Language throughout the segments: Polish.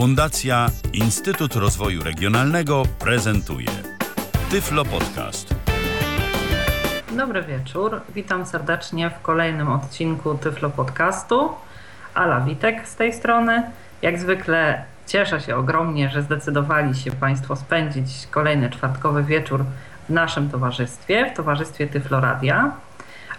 Fundacja Instytut Rozwoju Regionalnego prezentuje Tyflo Podcast. Dobry wieczór. Witam serdecznie w kolejnym odcinku Tyflo Podcastu. Ala Witek z tej strony. Jak zwykle cieszę się ogromnie, że zdecydowali się Państwo spędzić kolejny czwartkowy wieczór w naszym towarzystwie, w towarzystwie Tyfloradia.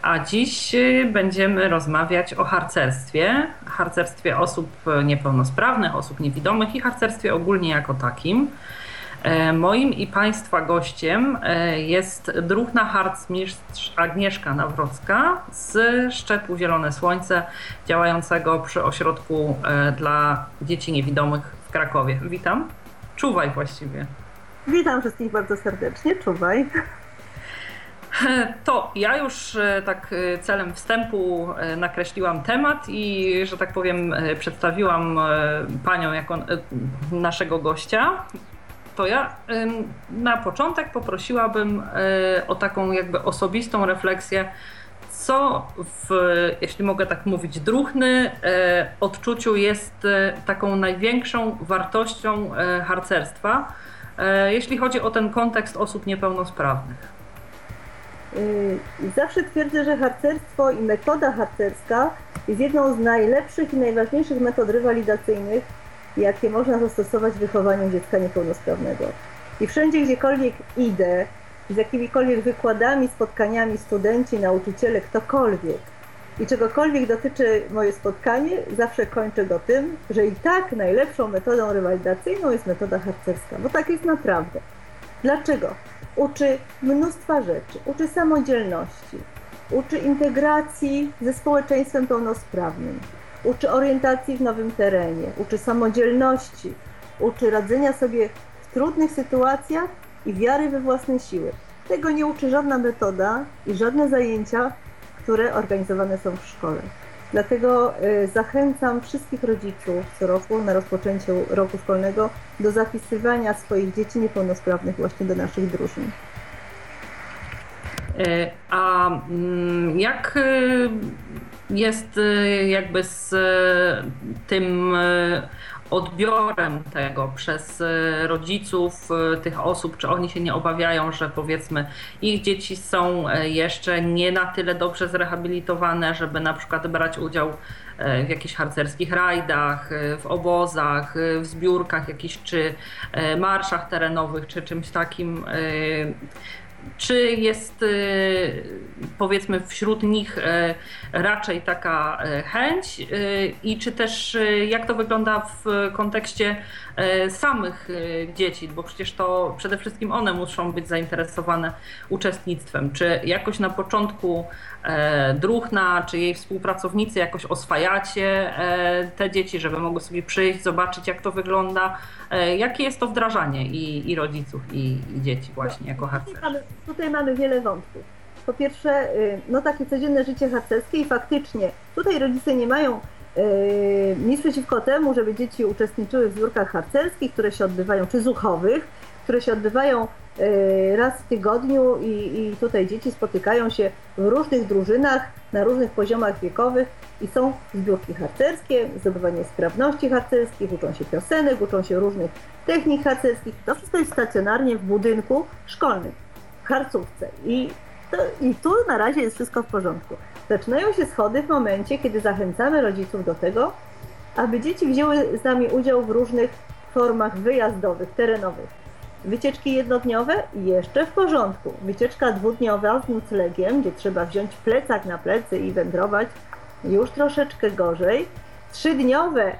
A dziś y, będziemy rozmawiać o harcerstwie, harcerstwie osób niepełnosprawnych, osób niewidomych i harcerstwie ogólnie jako takim. E, moim i Państwa gościem e, jest druhna harcmistrz Agnieszka Nawrocka z Szczepu Zielone Słońce, działającego przy ośrodku e, dla dzieci niewidomych w Krakowie. Witam. Czuwaj właściwie. Witam wszystkich bardzo serdecznie. Czuwaj. To ja już tak celem wstępu nakreśliłam temat i, że tak powiem, przedstawiłam panią jako naszego gościa to ja na początek poprosiłabym e, o taką jakby osobistą refleksję, co w, jeśli mogę tak mówić, druhny e, odczuciu jest e, taką największą wartością harcerstwa, jeśli chodzi o ten kontekst osób niepełnosprawnych. Zawsze twierdzę, że harcerstwo i metoda harcerska jest jedną z najlepszych i najważniejszych metod rywalizacyjnych, jakie można zastosować w wychowaniu dziecka niepełnosprawnego. I wszędzie, gdziekolwiek idę, z jakimikolwiek wykładami, spotkaniami, studenci, nauczyciele, ktokolwiek i czegokolwiek dotyczy moje spotkanie, zawsze kończę go tym, że i tak najlepszą metodą rywalizacyjną jest metoda harcerska, bo tak jest naprawdę. Dlaczego? Uczy mnóstwa rzeczy, uczy samodzielności, uczy integracji ze społeczeństwem pełnosprawnym, uczy orientacji w nowym terenie, uczy samodzielności, uczy radzenia sobie w trudnych sytuacjach i wiary we własne siły. Tego nie uczy żadna metoda i żadne zajęcia, które organizowane są w szkole. Dlatego y, zachęcam wszystkich rodziców co roku na rozpoczęciu roku szkolnego do zapisywania swoich dzieci niepełnosprawnych właśnie do naszych drużyn. E, a mm, jak y, jest y, jakby z tym odbiorem tego przez rodziców tych osób, czy oni się nie obawiają, że powiedzmy ich dzieci są jeszcze nie na tyle dobrze zrehabilitowane, żeby na przykład brać udział w jakichś harcerskich rajdach, w obozach, w zbiórkach jakichś, czy marszach terenowych, czy czymś takim czy jest y, powiedzmy wśród nich y, raczej taka y, chęć? I czy też jak to wygląda w kontekście samych dzieci, bo przecież to przede wszystkim one muszą być zainteresowane uczestnictwem. Czy jakoś na początku Druhna, czy jej współpracownicy jakoś oswajacie te dzieci, żeby mogły sobie przyjść, zobaczyć jak to wygląda, jakie jest to wdrażanie i, i rodziców, i, i dzieci właśnie jako harcerzy? tutaj mamy wiele wątków. Po pierwsze, y, no takie codzienne życie harcerskie i faktycznie tutaj rodzice nie mają nic przeciwko temu, żeby dzieci uczestniczyły w zbiórkach harcerskich, które się odbywają, czy zuchowych, które się odbywają yy, raz w tygodniu i, i tutaj dzieci spotykają się w różnych drużynach, na różnych poziomach wiekowych i są zbiórki harcerskie, zdobywanie sprawności harcerskich, uczą się piosenek, uczą się różnych technik harcerskich. To wszystko jest stacjonarnie w budynku szkolnym karcówce. I, to, I tu na razie jest wszystko w porządku. Zaczynają się schody w momencie, kiedy zachęcamy rodziców do tego, aby dzieci wzięły z nami udział w różnych formach wyjazdowych, terenowych. Wycieczki jednodniowe jeszcze w porządku. Wycieczka dwudniowa z noclegiem, gdzie trzeba wziąć plecak na plecy i wędrować, już troszeczkę gorzej. Trzydniowe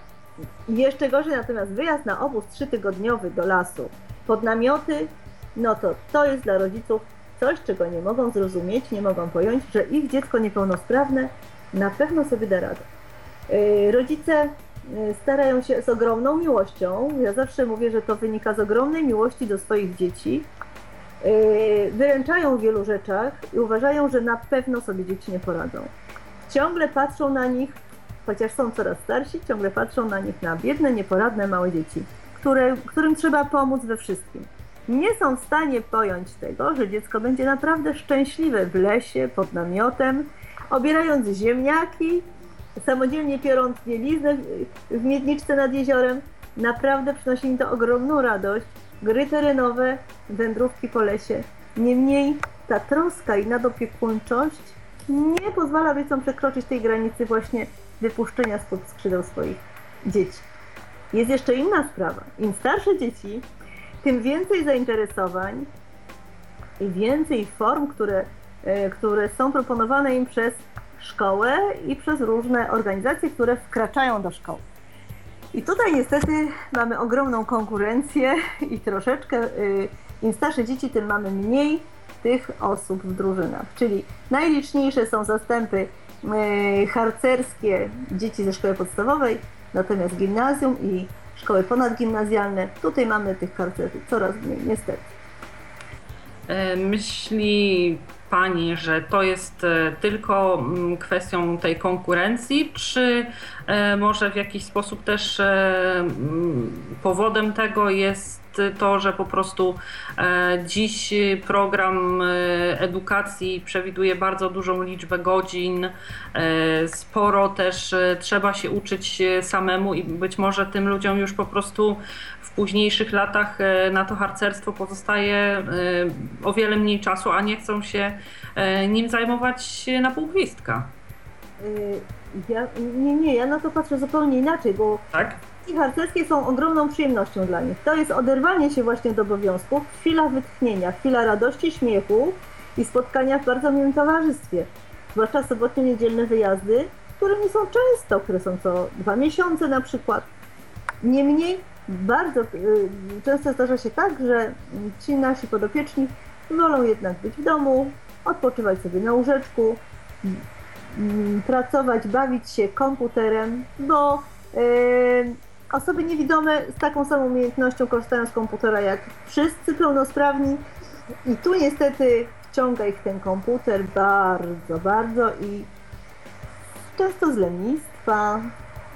jeszcze gorzej, natomiast wyjazd na obóz trzytygodniowy do lasu pod namioty no to to jest dla rodziców coś, czego nie mogą zrozumieć, nie mogą pojąć, że ich dziecko niepełnosprawne na pewno sobie da radę. Yy, rodzice yy, starają się z ogromną miłością, ja zawsze mówię, że to wynika z ogromnej miłości do swoich dzieci, yy, wyręczają w wielu rzeczach i uważają, że na pewno sobie dzieci nie poradzą. Ciągle patrzą na nich, chociaż są coraz starsi, ciągle patrzą na nich na biedne, nieporadne małe dzieci, które, którym trzeba pomóc we wszystkim nie są w stanie pojąć tego, że dziecko będzie naprawdę szczęśliwe w lesie, pod namiotem, obierając ziemniaki, samodzielnie piorąc bieliznę w miedniczce nad jeziorem. naprawdę przynosi im to ogromną radość. Gry terenowe, wędrówki po lesie. Niemniej ta troska i nadopiekuńczość nie pozwala rodzicom przekroczyć tej granicy właśnie wypuszczenia spod skrzydeł swoich dzieci. Jest jeszcze inna sprawa. Im starsze dzieci, tym więcej zainteresowań i więcej form, które, e, które są proponowane im przez szkołę i przez różne organizacje, które wkraczają do szkoły. I tutaj niestety mamy ogromną konkurencję i troszeczkę e, im starsze dzieci, tym mamy mniej tych osób w drużynach. Czyli najliczniejsze są zastępy e, harcerskie dzieci ze szkoły podstawowej, natomiast gimnazjum i szkoły ponadgimnazjalne, tutaj mamy tych harcerzy coraz mniej, niestety. E, myśli Pani, że to jest e, tylko mm, kwestią tej konkurencji, czy może w jakiś sposób też mm, powodem tego jest to, że po prostu e, dziś program e, edukacji przewiduje bardzo dużą liczbę godzin, e, sporo też trzeba się uczyć samemu i być może tym ludziom już po prostu w późniejszych latach na to harcerstwo pozostaje o wiele mniej czasu, a nie chcą się nim zajmować na pół gwizdka. Ja, nie, nie, ja na to patrzę zupełnie inaczej, bo tak? I harcerskie są ogromną przyjemnością dla nich. To jest oderwanie się właśnie od obowiązków, chwila wytchnienia, chwila radości, śmiechu i spotkania w bardzo miłym towarzystwie. Zwłaszcza sobotnie, niedzielne wyjazdy, które nie są często, które są co dwa miesiące na przykład. Niemniej bardzo y, często zdarza się tak, że ci nasi podopieczni wolą jednak być w domu, odpoczywać sobie na łóżeczku, mm, pracować, bawić się komputerem, bo yy, osoby niewidome z taką samą umiejętnością korzystają z komputera jak wszyscy pełnosprawni i tu niestety wciąga ich ten komputer bardzo, bardzo i często z lenistwa,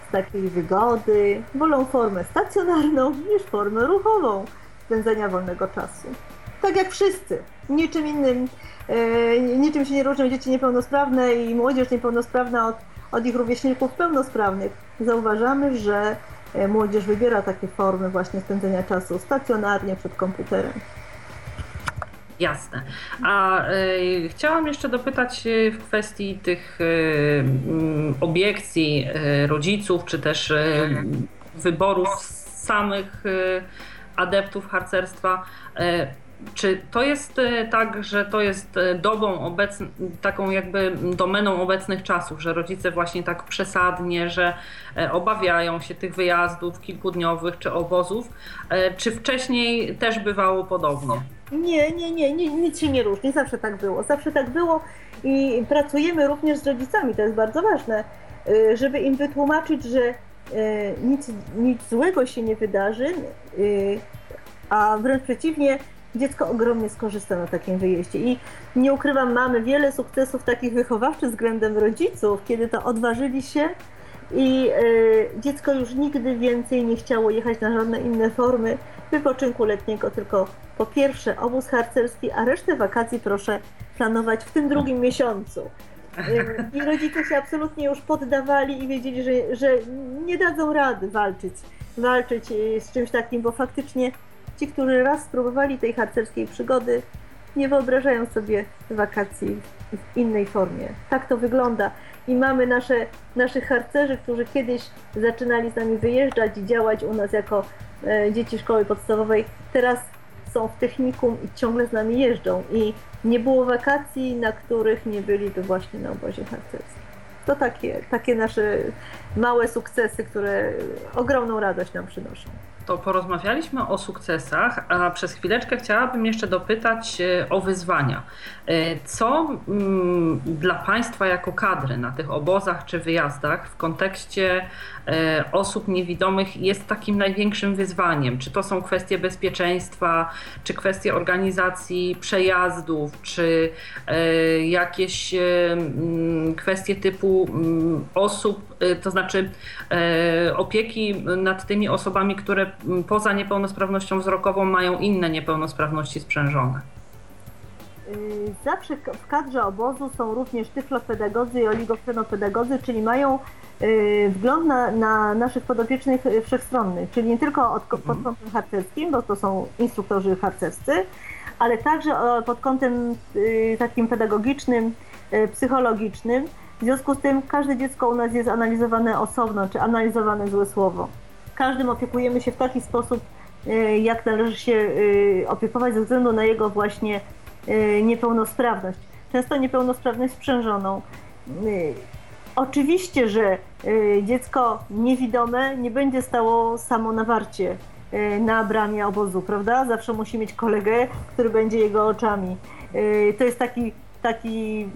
z takiej wygody, wolą formę stacjonarną niż formę ruchową spędzania wolnego czasu. Tak jak wszyscy. Niczym innym, e, niczym się nie różnią dzieci niepełnosprawne i młodzież niepełnosprawna od, od ich rówieśników pełnosprawnych. Zauważamy, że młodzież wybiera takie formy właśnie spędzenia czasu stacjonarnie przed komputerem. Jasne. A y, chciałam jeszcze dopytać e, w kwestii tych y, obiekcji rodziców, czy też wyborów samych adeptów harcerstwa. Czy to jest e, tak, że to jest e, dobą obecną, taką jakby domeną obecnych czasów, że rodzice właśnie tak przesadnie, że e, obawiają się tych wyjazdów kilkudniowych czy obozów? Czy wcześniej też bywało podobnie? Nie, nie, nie, nie nic się nie różni, zawsze tak było. Zawsze tak było i pracujemy również z rodzicami, to jest bardzo ważne, żeby im wytłumaczyć, że nic, nic złego się nie wydarzy, a wręcz przeciwnie, dziecko ogromnie skorzysta na takim wyjeździe. I nie ukrywam, mamy wiele sukcesów takich wychowawczych względem rodziców, kiedy to odważyli się i y, dziecko już nigdy więcej nie chciało jechać na żadne inne formy wypoczynku letniego, tylko po pierwsze obóz harcerski, a resztę wakacji proszę planować w tym drugim miesiącu. Y, I rodzice się absolutnie już poddawali i wiedzieli, że, że nie dadzą rady walczyć, walczyć y, z czymś takim, bo faktycznie Ci, którzy raz spróbowali tej harcerskiej przygody, nie wyobrażają sobie wakacji w innej formie. Tak to wygląda. I mamy nasze, naszych harcerzy, którzy kiedyś zaczynali z nami wyjeżdżać i działać u nas jako e, dzieci szkoły podstawowej. Teraz są w technikum i ciągle z nami jeżdżą. I nie było wakacji, na których nie byliby właśnie na obozie harcerskim. To takie, takie nasze małe sukcesy, które ogromną radość nam przynoszą to porozmawialiśmy o sukcesach, a przez chwileczkę chciałabym jeszcze dopytać e, o wyzwania. E, co mm, dla Państwa jako kadry na tych obozach czy wyjazdach w kontekście osób niewidomych jest takim największym wyzwaniem? Czy to są kwestie bezpieczeństwa, czy kwestie organizacji przejazdów, czy jakieś mm, kwestie typu osób, to znaczy opieki nad tymi osobami, które poza niepełnosprawnością wzrokową mają inne niepełnosprawności sprzężone? Y, zawsze w kadrze obozu są również tyflopedagodzy i oligofrenopedagodzy, czyli mają y, wgląd na, na naszych podopiecznych wszechstronny, czyli nie tylko od, pod Mhm. kątem harcerskim, bo to są instruktorzy harcerscy, ale także pod kątem y, takim pedagogicznym, y, psychologicznym. W związku z tym każde dziecko u nas jest analizowane osobno, czy analizowane złe słowo. Każdym opiekujemy się w taki sposób, y, jak należy się y, opiekować ze względu na jego właśnie y, niepełnosprawność. Często niepełnosprawność sprzężoną. Y, Oczywiście, że y, dziecko niewidome nie będzie stało samo na warcie y, na bramie obozu, prawda? Zawsze musi mieć kolegę, który będzie jego oczami. Y, To jest taki, taki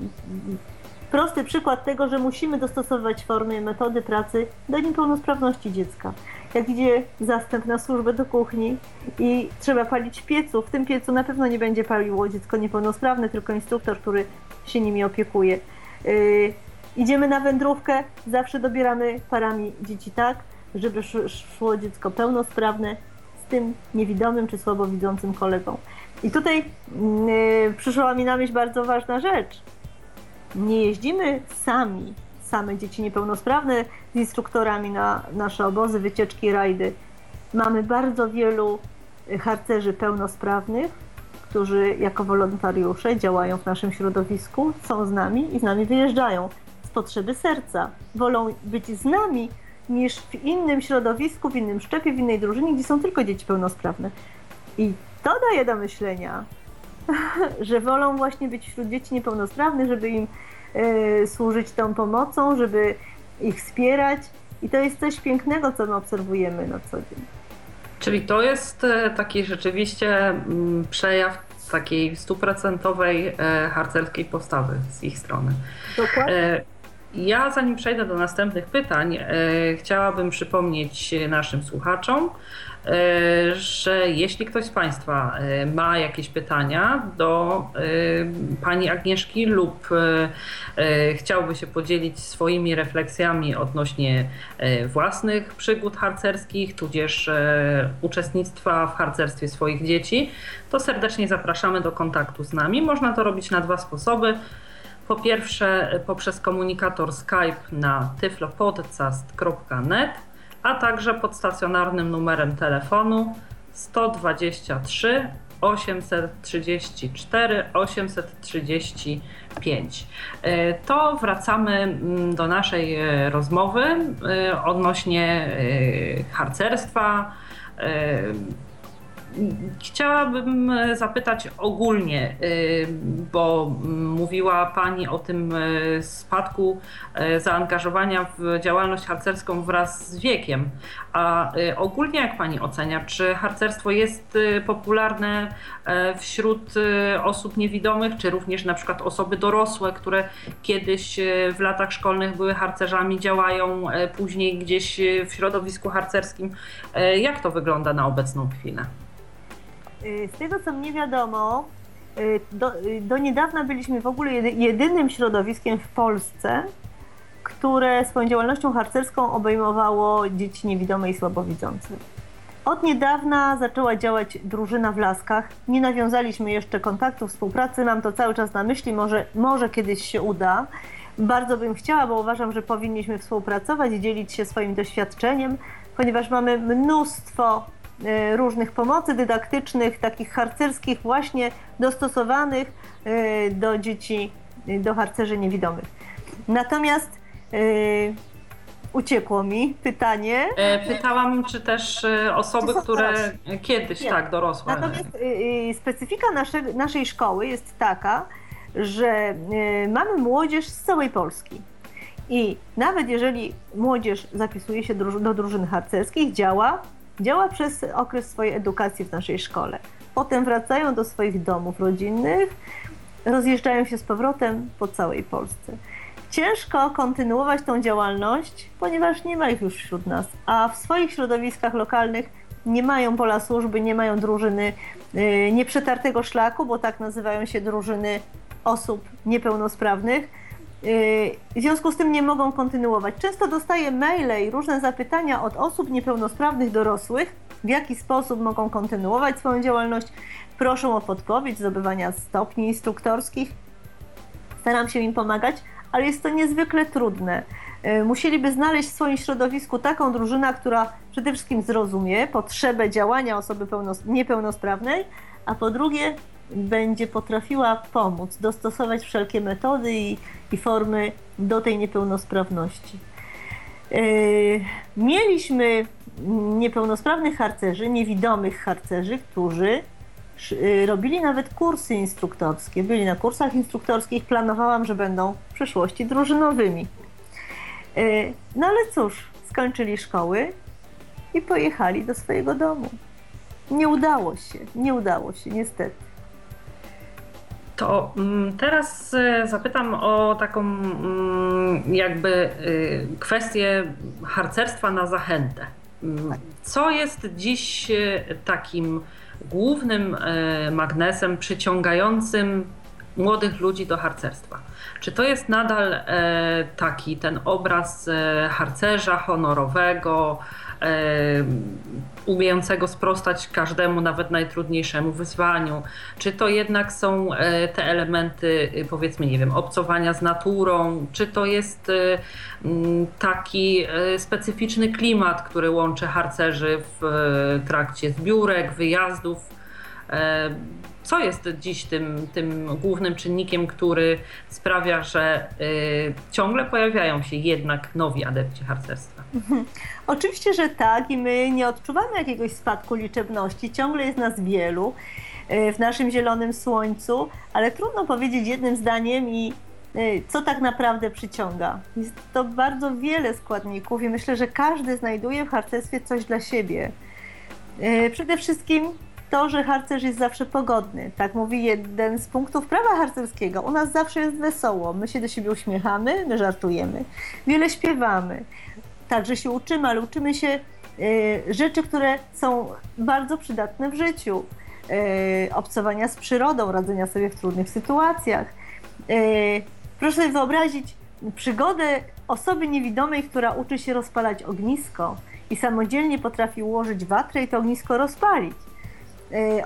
prosty przykład tego, że musimy dostosować formy, metody pracy do niepełnosprawności dziecka. Jak idzie zastęp na służbę do kuchni i trzeba palić w piecu, w tym piecu na pewno nie będzie paliło dziecko niepełnosprawne, tylko instruktor, który się nimi opiekuje. Yy, idziemy na wędrówkę, zawsze dobieramy parami dzieci tak, żeby sz- szło dziecko pełnosprawne z tym niewidomym czy słabowidzącym kolegą. I tutaj yy, przyszła mi na myśl bardzo ważna rzecz nie jeździmy sami, same dzieci niepełnosprawne z instruktorami na nasze obozy, wycieczki, rajdy. Mamy bardzo wielu y, harcerzy pełnosprawnych, którzy jako wolontariusze działają w naszym środowisku, są z nami i z nami wyjeżdżają z potrzeby serca. Wolą być z nami niż w innym środowisku, w innym szczepie, w innej drużynie, gdzie są tylko dzieci pełnosprawne. I to daje do myślenia, że wolą właśnie być wśród dzieci niepełnosprawnych, żeby im służyć tą pomocą, żeby ich wspierać. I to jest coś pięknego, co my obserwujemy na co dzień. Czyli to jest e, taki rzeczywiście mm, przejaw takiej stuprocentowej e, harcerskiej postawy z ich strony. Dokładnie. E, Ja zanim przejdę do następnych pytań, chciałabym przypomnieć naszym słuchaczom, że jeśli ktoś z Państwa e, ma jakieś pytania do e, Pani Agnieszki lub e, e, chciałby się podzielić swoimi refleksjami odnośnie e, własnych przygód harcerskich, tudzież e, uczestnictwa w harcerstwie swoich dzieci, to serdecznie zapraszamy do kontaktu z nami. Można to robić na dwa sposoby. Po pierwsze poprzez komunikator Skype na tyflopodcast.net, a także pod stacjonarnym numerem telefonu 123 834 835. E, To wracamy mm, do naszej e, rozmowy e, odnośnie e, harcerstwa. E, Chciałabym e, zapytać ogólnie, y, bo mówiła Pani o tym e, spadku e, zaangażowania w działalność harcerską wraz z wiekiem. A e, ogólnie jak Pani ocenia, czy harcerstwo jest e, popularne e, wśród e, osób niewidomych, czy również na przykład osoby dorosłe, które kiedyś e, w latach szkolnych były harcerzami, działają e, później gdzieś e, w środowisku harcerskim? E, Jak to wygląda na obecną chwilę? Y, Z tego co mnie wiadomo, y, do, y, do niedawna byliśmy w ogóle jedy- jedynym środowiskiem w Polsce, które swoją działalnością harcerską obejmowało dzieci niewidome i słabowidzące. Od niedawna zaczęła działać drużyna w Laskach. Nie nawiązaliśmy jeszcze kontaktu, współpracy. Mam to cały czas na myśli. Może, może kiedyś się uda. Bardzo bym chciała, bo uważam, że powinniśmy współpracować i dzielić się swoim doświadczeniem, ponieważ mamy mnóstwo różnych pomocy dydaktycznych, takich harcerskich, właśnie dostosowanych e, do dzieci, e, do harcerzy niewidomych. Natomiast e, uciekło mi pytanie. E, Pytałam, czy też e, osoby, Czy które kiedyś, Nie. tak, dorosłe. Natomiast specyfika nasze, naszej szkoły jest taka, że mamy młodzież z całej Polski. I nawet jeżeli młodzież zapisuje się do drużyn harcerskich, działa, działa przez okres swojej edukacji w naszej szkole. Potem wracają do swoich domów rodzinnych, rozjeżdżają się z powrotem po całej Polsce. Ciężko kontynuować tą działalność, ponieważ nie ma ich już wśród nas, a w swoich środowiskach lokalnych nie mają pola służby, nie mają drużyny y, nieprzetartego szlaku, bo tak nazywają się drużyny osób niepełnosprawnych. Y, W związku z tym nie mogą kontynuować. Często dostaję maile i różne zapytania od osób niepełnosprawnych dorosłych, w jaki sposób mogą kontynuować swoją działalność. Proszą o podpowiedź zdobywania stopni instruktorskich. Staram się im pomagać, ale jest to niezwykle trudne. E, musieliby znaleźć w swoim środowisku taką drużynę, która przede wszystkim zrozumie potrzebę działania osoby niepełnosprawnej, a po drugie będzie potrafiła pomóc, dostosować wszelkie metody i, i formy do tej niepełnosprawności. Yy, mieliśmy niepełnosprawnych harcerzy, niewidomych harcerzy, którzy yy, robili nawet kursy instruktorskie. Byli na kursach instruktorskich, planowałam, że będą w przyszłości drużynowymi. Yy, no ale cóż, skończyli szkoły i pojechali do swojego domu. Nie udało się, nie udało się, niestety. To mm, teraz e, zapytam o taką mm, jakby y, kwestię harcerstwa na zachętę. Mm, co jest dziś e, takim głównym e, magnesem przyciągającym młodych ludzi do harcerstwa? Czy to jest nadal taki ten obraz harcerza honorowego, umiejącego sprostać każdemu, nawet najtrudniejszemu wyzwaniu? Czy to jednak są e, te elementy, y, powiedzmy, nie wiem, obcowania z naturą? Czy to jest taki e, specyficzny klimat, który łączy harcerzy w e, trakcie zbiórek, wyjazdów? Co jest dziś tym, tym głównym czynnikiem, który sprawia, że ciągle pojawiają się jednak nowi adepci harcerstwa? Oczywiście, że tak i my nie odczuwamy jakiegoś spadku liczebności. Ciągle jest nas wielu y, w naszym zielonym słońcu, ale trudno powiedzieć jednym zdaniem i y, co tak naprawdę przyciąga. Jest to bardzo wiele składników i myślę, że każdy znajduje w harcerstwie coś dla siebie. Y, przede wszystkim to, że harcerz jest zawsze pogodny. Tak mówi jeden z punktów prawa harcerskiego. U nas zawsze jest wesoło. My się do siebie uśmiechamy, my żartujemy. Wiele śpiewamy. Także się uczymy, ale uczymy się y, rzeczy, które są bardzo przydatne w życiu. Y, obcowania z przyrodą, radzenia sobie w trudnych sytuacjach. Y, proszę sobie wyobrazić przygodę osoby niewidomej, która uczy się rozpalać ognisko i samodzielnie potrafi ułożyć watrę i to ognisko rozpalić.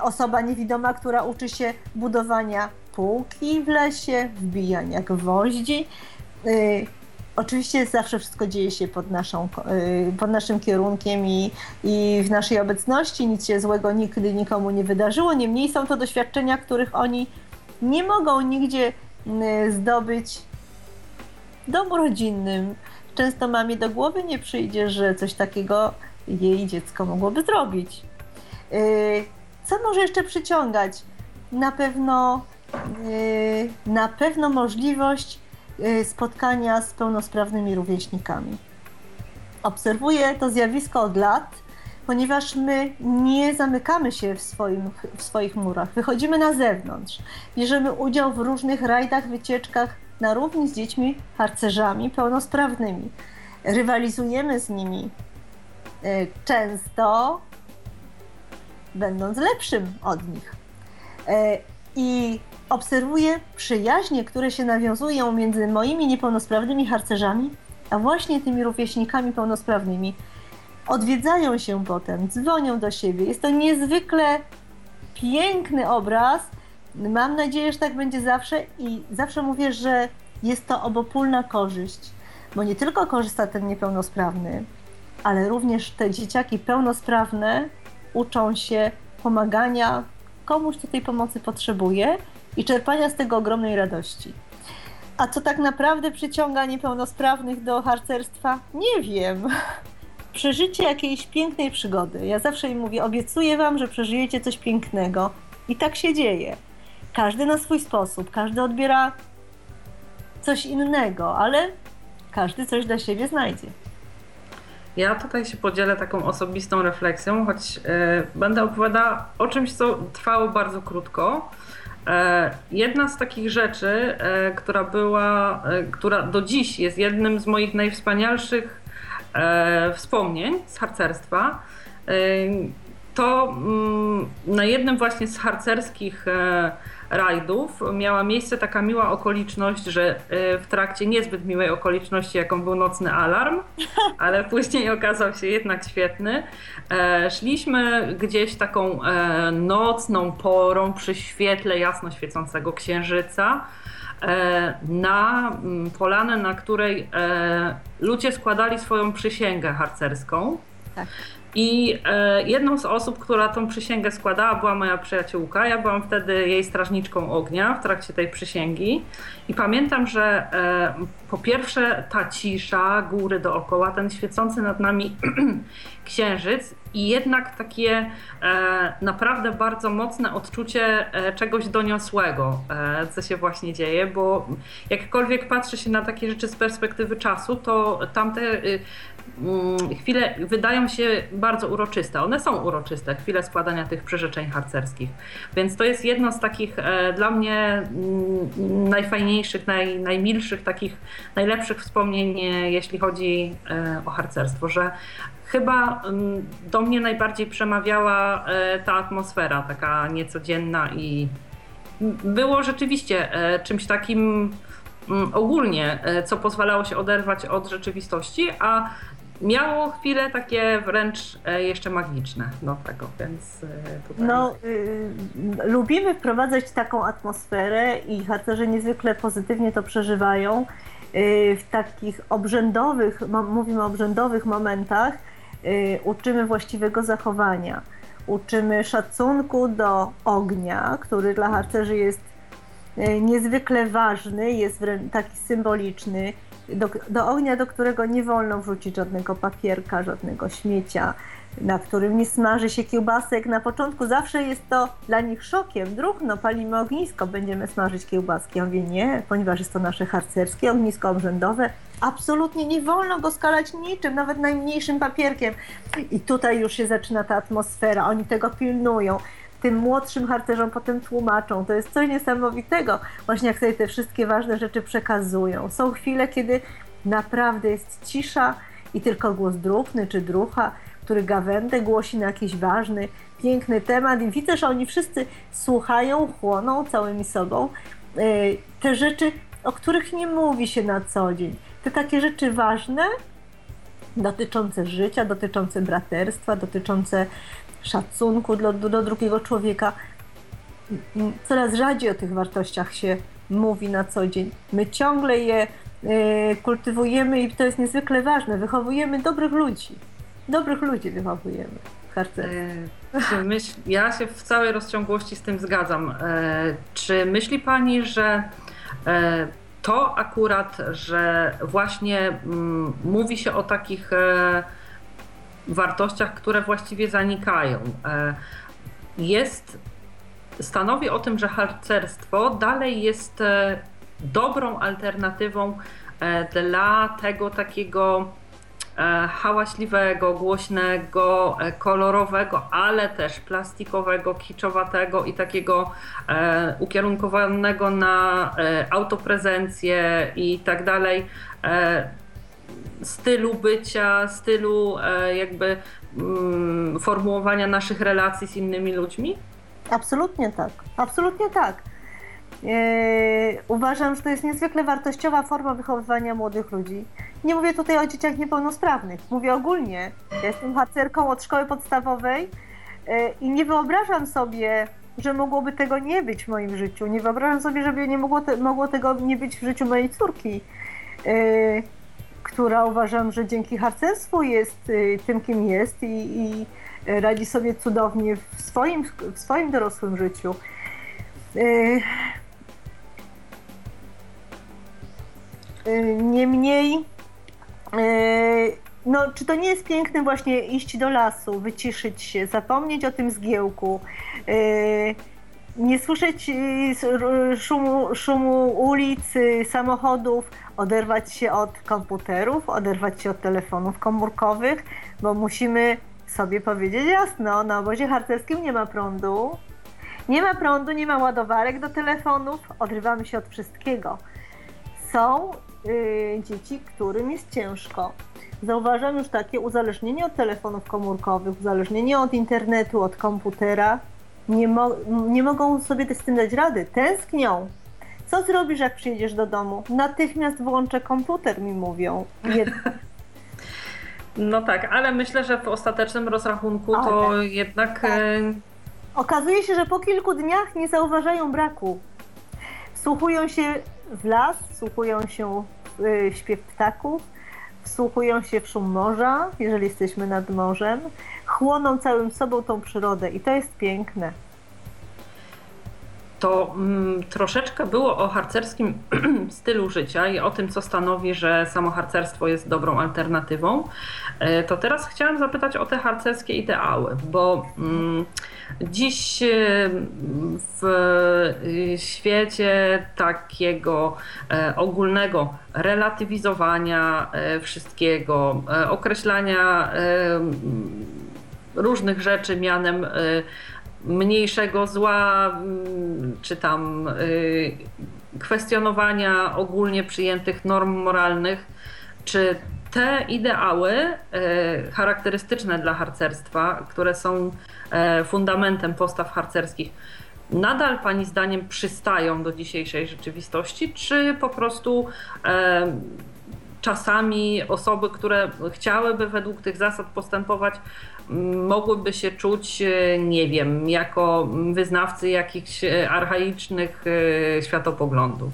Osoba niewidoma, która uczy się budowania półki w lesie, wbijania gwoździ. Y, oczywiście zawsze wszystko dzieje się pod, naszą, y, pod naszym kierunkiem i, i w naszej obecności. Nic się złego nigdy nikomu nie wydarzyło. Niemniej są to doświadczenia, których oni nie mogą nigdzie zdobyć w domu rodzinnym. Często mamie do głowy nie przyjdzie, że coś takiego jej dziecko mogłoby zrobić. Co może jeszcze przyciągać? Na pewno, na pewno możliwość spotkania z pełnosprawnymi rówieśnikami. Obserwuję to zjawisko od lat, ponieważ my nie zamykamy się w, swoim, w swoich murach. Wychodzimy na zewnątrz, bierzemy udział w różnych rajdach, wycieczkach na równi z dziećmi harcerzami pełnosprawnymi. Rywalizujemy z nimi. Yy, często będąc lepszym od nich. E, I obserwuję przyjaźnie, które się nawiązują między moimi niepełnosprawnymi harcerzami, a właśnie tymi rówieśnikami pełnosprawnymi. Odwiedzają się potem, dzwonią do siebie. Jest to niezwykle piękny obraz. Mam nadzieję, że tak będzie zawsze i zawsze mówię, że jest to obopólna korzyść, bo nie tylko korzysta ten niepełnosprawny, ale również te dzieciaki pełnosprawne uczą się pomagania komuś, kto tej pomocy potrzebuje i czerpania z tego ogromnej radości. A co tak naprawdę przyciąga niepełnosprawnych do harcerstwa? Nie wiem. Przeżycie jakiejś pięknej przygody. Ja zawsze im mówię, obiecuję wam, że przeżyjecie coś pięknego. I tak się dzieje. Każdy na swój sposób, każdy odbiera coś innego, ale każdy coś dla siebie znajdzie. Ja tutaj się podzielę taką osobistą refleksją, choć e, będę opowiadała o czymś, co trwało bardzo krótko. E, jedna z takich rzeczy, e, która była, która do dziś jest jednym z moich najwspanialszych wspomnień z harcerstwa, to mm, na jednym właśnie z harcerskich e, rajdów miała miejsce taka miła okoliczność, że e, w trakcie niezbyt miłej okoliczności, jaką był nocny alarm, ale później okazał się jednak świetny, e, szliśmy gdzieś taką nocną porą przy świetle jasno świecącego księżyca na mm, polanę, na której ludzie składali swoją przysięgę harcerską. Tak. I e, jedną z osób, która tą przysięgę składała, była moja przyjaciółka. Ja byłam wtedy jej strażniczką ognia w trakcie tej przysięgi. I pamiętam, że e, po pierwsze ta cisza, góry dookoła, ten świecący nad nami księżyc i jednak takie e, naprawdę bardzo mocne odczucie czegoś doniosłego, co się właśnie dzieje, bo jakkolwiek patrzy się na takie rzeczy z perspektywy czasu, to tamte y, chwile wydają się bardzo uroczyste. One są uroczyste, chwile składania tych przyrzeczeń harcerskich. Więc to jest jedno z takich e, dla mnie mm, najfajniejszych, naj, najmilszych, takich najlepszych wspomnień, e, jeśli chodzi e, o harcerstwo, że chyba mm, do mnie najbardziej przemawiała ta atmosfera, taka niecodzienna i było rzeczywiście czymś takim ogólnie, co pozwalało się oderwać od rzeczywistości, a miało chwile takie wręcz e, jeszcze magiczne do tego, więc e, tutaj... No, y, lubimy wprowadzać taką atmosferę i harcerze niezwykle pozytywnie to przeżywają. Y, w takich obrzędowych, mówimy o obrzędowych momentach, y, uczymy właściwego zachowania. Uczymy szacunku do ognia, który dla harcerzy jest niezwykle ważny, jest taki symboliczny do, do ognia, do którego nie wolno wrzucić żadnego papierka, żadnego śmiecia, na którym nie smaży się kiełbasek. Na początku zawsze jest to dla nich szokiem. Druhno, palimy ognisko, będziemy smażyć kiełbaski. Ja mówię nie, ponieważ jest to nasze harcerskie ognisko obrzędowe. Absolutnie nie wolno go skalać niczym, nawet najmniejszym papierkiem. I tutaj już się zaczyna ta atmosfera, oni tego pilnują tym młodszym harcerzom potem tłumaczą. To jest coś niesamowitego, właśnie jak sobie te wszystkie ważne rzeczy przekazują. Są chwile, kiedy naprawdę jest cisza i tylko głos druhny czy drucha, który gawędę głosi na jakiś ważny, piękny temat i widzę, że oni wszyscy słuchają, chłoną całymi sobą e, te rzeczy, o których nie mówi się na co dzień. Te takie rzeczy ważne, dotyczące życia, dotyczące braterstwa, dotyczące szacunku do, do drugiego człowieka. Coraz rzadziej o tych wartościach się mówi na co dzień. My ciągle je y, kultywujemy i to jest niezwykle ważne. Wychowujemy dobrych ludzi. Dobrych ludzi wychowujemy w harcerstwie. E, ja się w całej rozciągłości z tym zgadzam. E, czy myśli Pani, że e, to akurat, że właśnie mm, mówi się o takich wartościach, które właściwie zanikają. E, jest, stanowi o tym, że harcerstwo dalej jest e, dobrą alternatywą e, dla tego takiego hałaśliwego, głośnego, kolorowego, ale też plastikowego, kiczowatego i takiego ukierunkowanego na autoprezencję i tak dalej stylu bycia, stylu e, jakby mm, formułowania naszych relacji z innymi ludźmi? Absolutnie tak. Absolutnie tak. Yy, uważam, że to jest niezwykle wartościowa forma wychowywania młodych ludzi. Nie mówię tutaj o dzieciach niepełnosprawnych, mówię ogólnie. Ja jestem harcerką od szkoły podstawowej yy, i nie wyobrażam sobie, że mogłoby tego nie być w moim życiu. Nie wyobrażam sobie, żeby nie mogło, te, mogło tego nie być w życiu mojej córki. Która uważam, że dzięki harcerstwu jest y, tym, kim jest i, i radzi sobie cudownie w swoim, w swoim dorosłym życiu. Y, y, niemniej, no, czy to nie jest piękne właśnie iść do lasu, wyciszyć się, zapomnieć o tym zgiełku, nie słyszeć szumu, szumu ulic, samochodów, oderwać się od komputerów, oderwać się od telefonów komórkowych, bo musimy sobie powiedzieć jasno, na obozie harcerskim nie ma prądu, nie ma prądu, nie ma ładowarek do telefonów, odrywamy się od wszystkiego. Są yy, dzieci, którym jest ciężko. Zauważam już takie uzależnienie od telefonów komórkowych, uzależnienie od internetu, od komputera. Nie, mo nie mogą sobie z tym dać rady, tęsknią. Co zrobisz, jak przyjedziesz do domu? Natychmiast włączę komputer, mi mówią. Jed no tak, ale myślę, że w ostatecznym rozrachunku to tak. jednak. Tak. E, Okazuje się, że po kilku dniach nie zauważają braku. Wsłuchują się w las, wsłuchują się w y, śpiew ptaków, wsłuchują się w szum morza, jeżeli jesteśmy nad morzem, chłoną całym sobą tą przyrodę i to jest piękne to mm, troszeczkę było o harcerskim stylu życia i o tym, co stanowi, że samo harcerstwo jest dobrą alternatywą. E, to teraz chciałam zapytać o te harcerskie ideały, bo mm, dziś e, w e, świecie takiego ogólnego relatywizowania wszystkiego, określania różnych rzeczy mianem mniejszego zła, mm, czy tam y, kwestionowania ogólnie przyjętych norm moralnych, czy te ideały y, charakterystyczne dla harcerstwa, które są y, fundamentem postaw harcerskich, nadal Pani zdaniem przystają do dzisiejszej rzeczywistości, czy po prostu czasami osoby, które chciałyby według tych zasad postępować, mogłyby się czuć, e, nie wiem, jako wyznawcy jakichś e, archaicznych e, światopoglądów.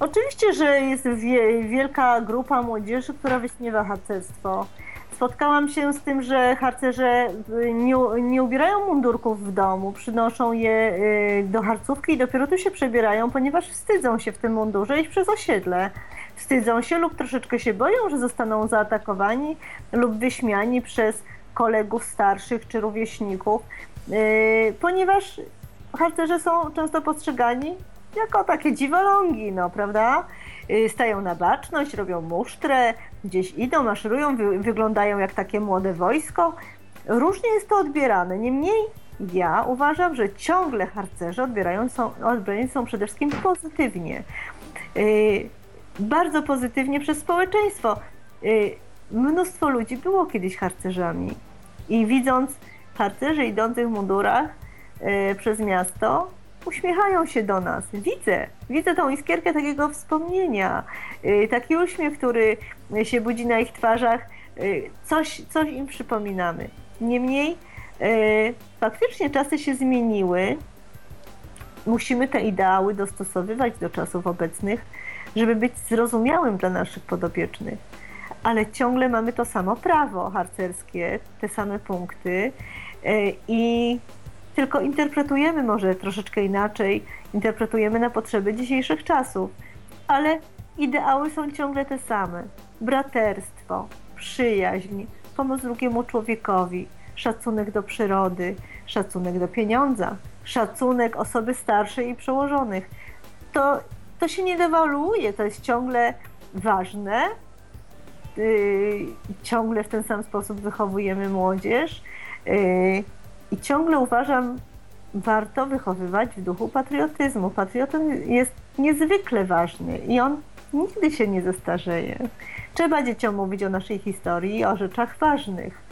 Oczywiście, że jest wielka grupa młodzieży, która wyśmiewa harcerstwo. Spotkałam się z tym, że harcerze nie, nie ubierają mundurków w domu, przynoszą je do harcówki i dopiero tu się przebierają, ponieważ wstydzą się w tym mundurze iść przez osiedle wstydzą się lub troszeczkę się boją, że zostaną zaatakowani lub wyśmiani przez kolegów starszych czy rówieśników, yy, ponieważ harcerze są często postrzegani jako takie dziwolągi, no prawda? Yy, stają na baczność, robią musztrę, gdzieś idą, maszerują, wy, wyglądają jak takie młode wojsko. Różnie jest to odbierane. Niemniej ja uważam, że ciągle harcerze odbierają są, odbierani są przede wszystkim pozytywnie. Bardzo pozytywnie przez społeczeństwo. Y, mnóstwo ludzi było kiedyś harcerzami i widząc harcerzy idących w mundurach y, przez miasto, uśmiechają się do nas. Widzę, widzę tą iskierkę takiego wspomnienia, y, taki uśmiech, który się budzi na ich twarzach, coś, coś im przypominamy. Niemniej faktycznie czasy się zmieniły, musimy te ideały dostosowywać do czasów obecnych, żeby być zrozumiałym dla naszych podopiecznych. Ale ciągle mamy to samo prawo harcerskie, te same punkty e, i tylko interpretujemy może troszeczkę inaczej, interpretujemy na potrzeby dzisiejszych czasów, ale ideały są ciągle te same. Braterstwo, przyjaźń, pomoc drugiemu człowiekowi, szacunek do przyrody, szacunek do pieniądza, szacunek osoby starszej i przełożonych. To to się nie dewaluuje, to jest ciągle ważne. Yy, ciągle w ten sam sposób wychowujemy młodzież yy, i ciągle uważam, warto wychowywać w duchu patriotyzmu. Patriotyzm jest niezwykle ważny i on nigdy się nie zestarzeje. Trzeba dzieciom mówić o naszej historii o rzeczach ważnych.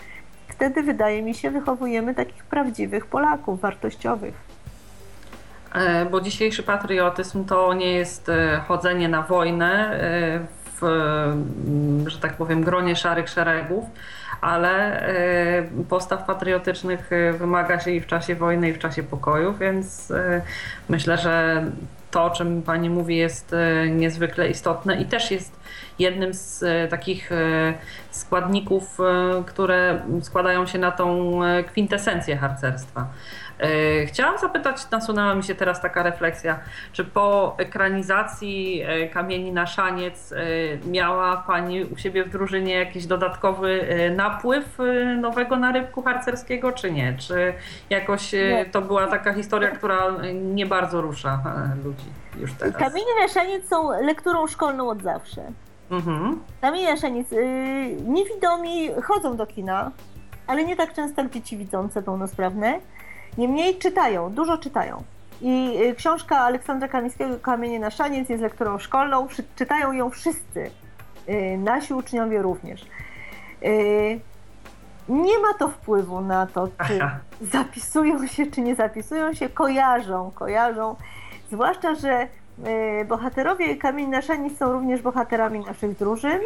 Wtedy, wydaje mi się, wychowujemy takich prawdziwych Polaków, wartościowych. E, bo dzisiejszy patriotyzm to nie jest e, chodzenie na wojnę e, w, że tak powiem, gronie szarych szeregów, ale postaw patriotycznych wymaga się i w czasie wojny, i w czasie pokoju, więc myślę, że to, o czym Pani mówi, jest niezwykle istotne i też jest jednym z takich składników, które składają się na tą kwintesencję harcerstwa. E, chciałam zapytać, nasunęła mi się teraz taka refleksja, czy po ekranizacji e, Kamieni na Szaniec e, miała Pani u siebie w drużynie jakiś dodatkowy napływ nowego narybku harcerskiego, czy nie? Czy jakoś to była taka historia, która nie bardzo rusza ludzi już teraz? Kamienie na Szaniec są lekturą szkolną od zawsze. Mhm. Kamienie na Szaniec, niewidomi chodzą do kina, ale nie tak często jak dzieci widzące, pełnosprawne. Niemniej czytają, dużo czytają. I y, książka Aleksandra Kamińskiego Kamienie na szaniec jest lekturą szkolną, czytają ją wszyscy. nasi uczniowie również. Nie ma to wpływu na to, czy zapisują się, czy nie zapisują się, kojarzą, kojarzą. Zwłaszcza, że bohaterowie Kamień na Szani są również bohaterami naszych drużyn.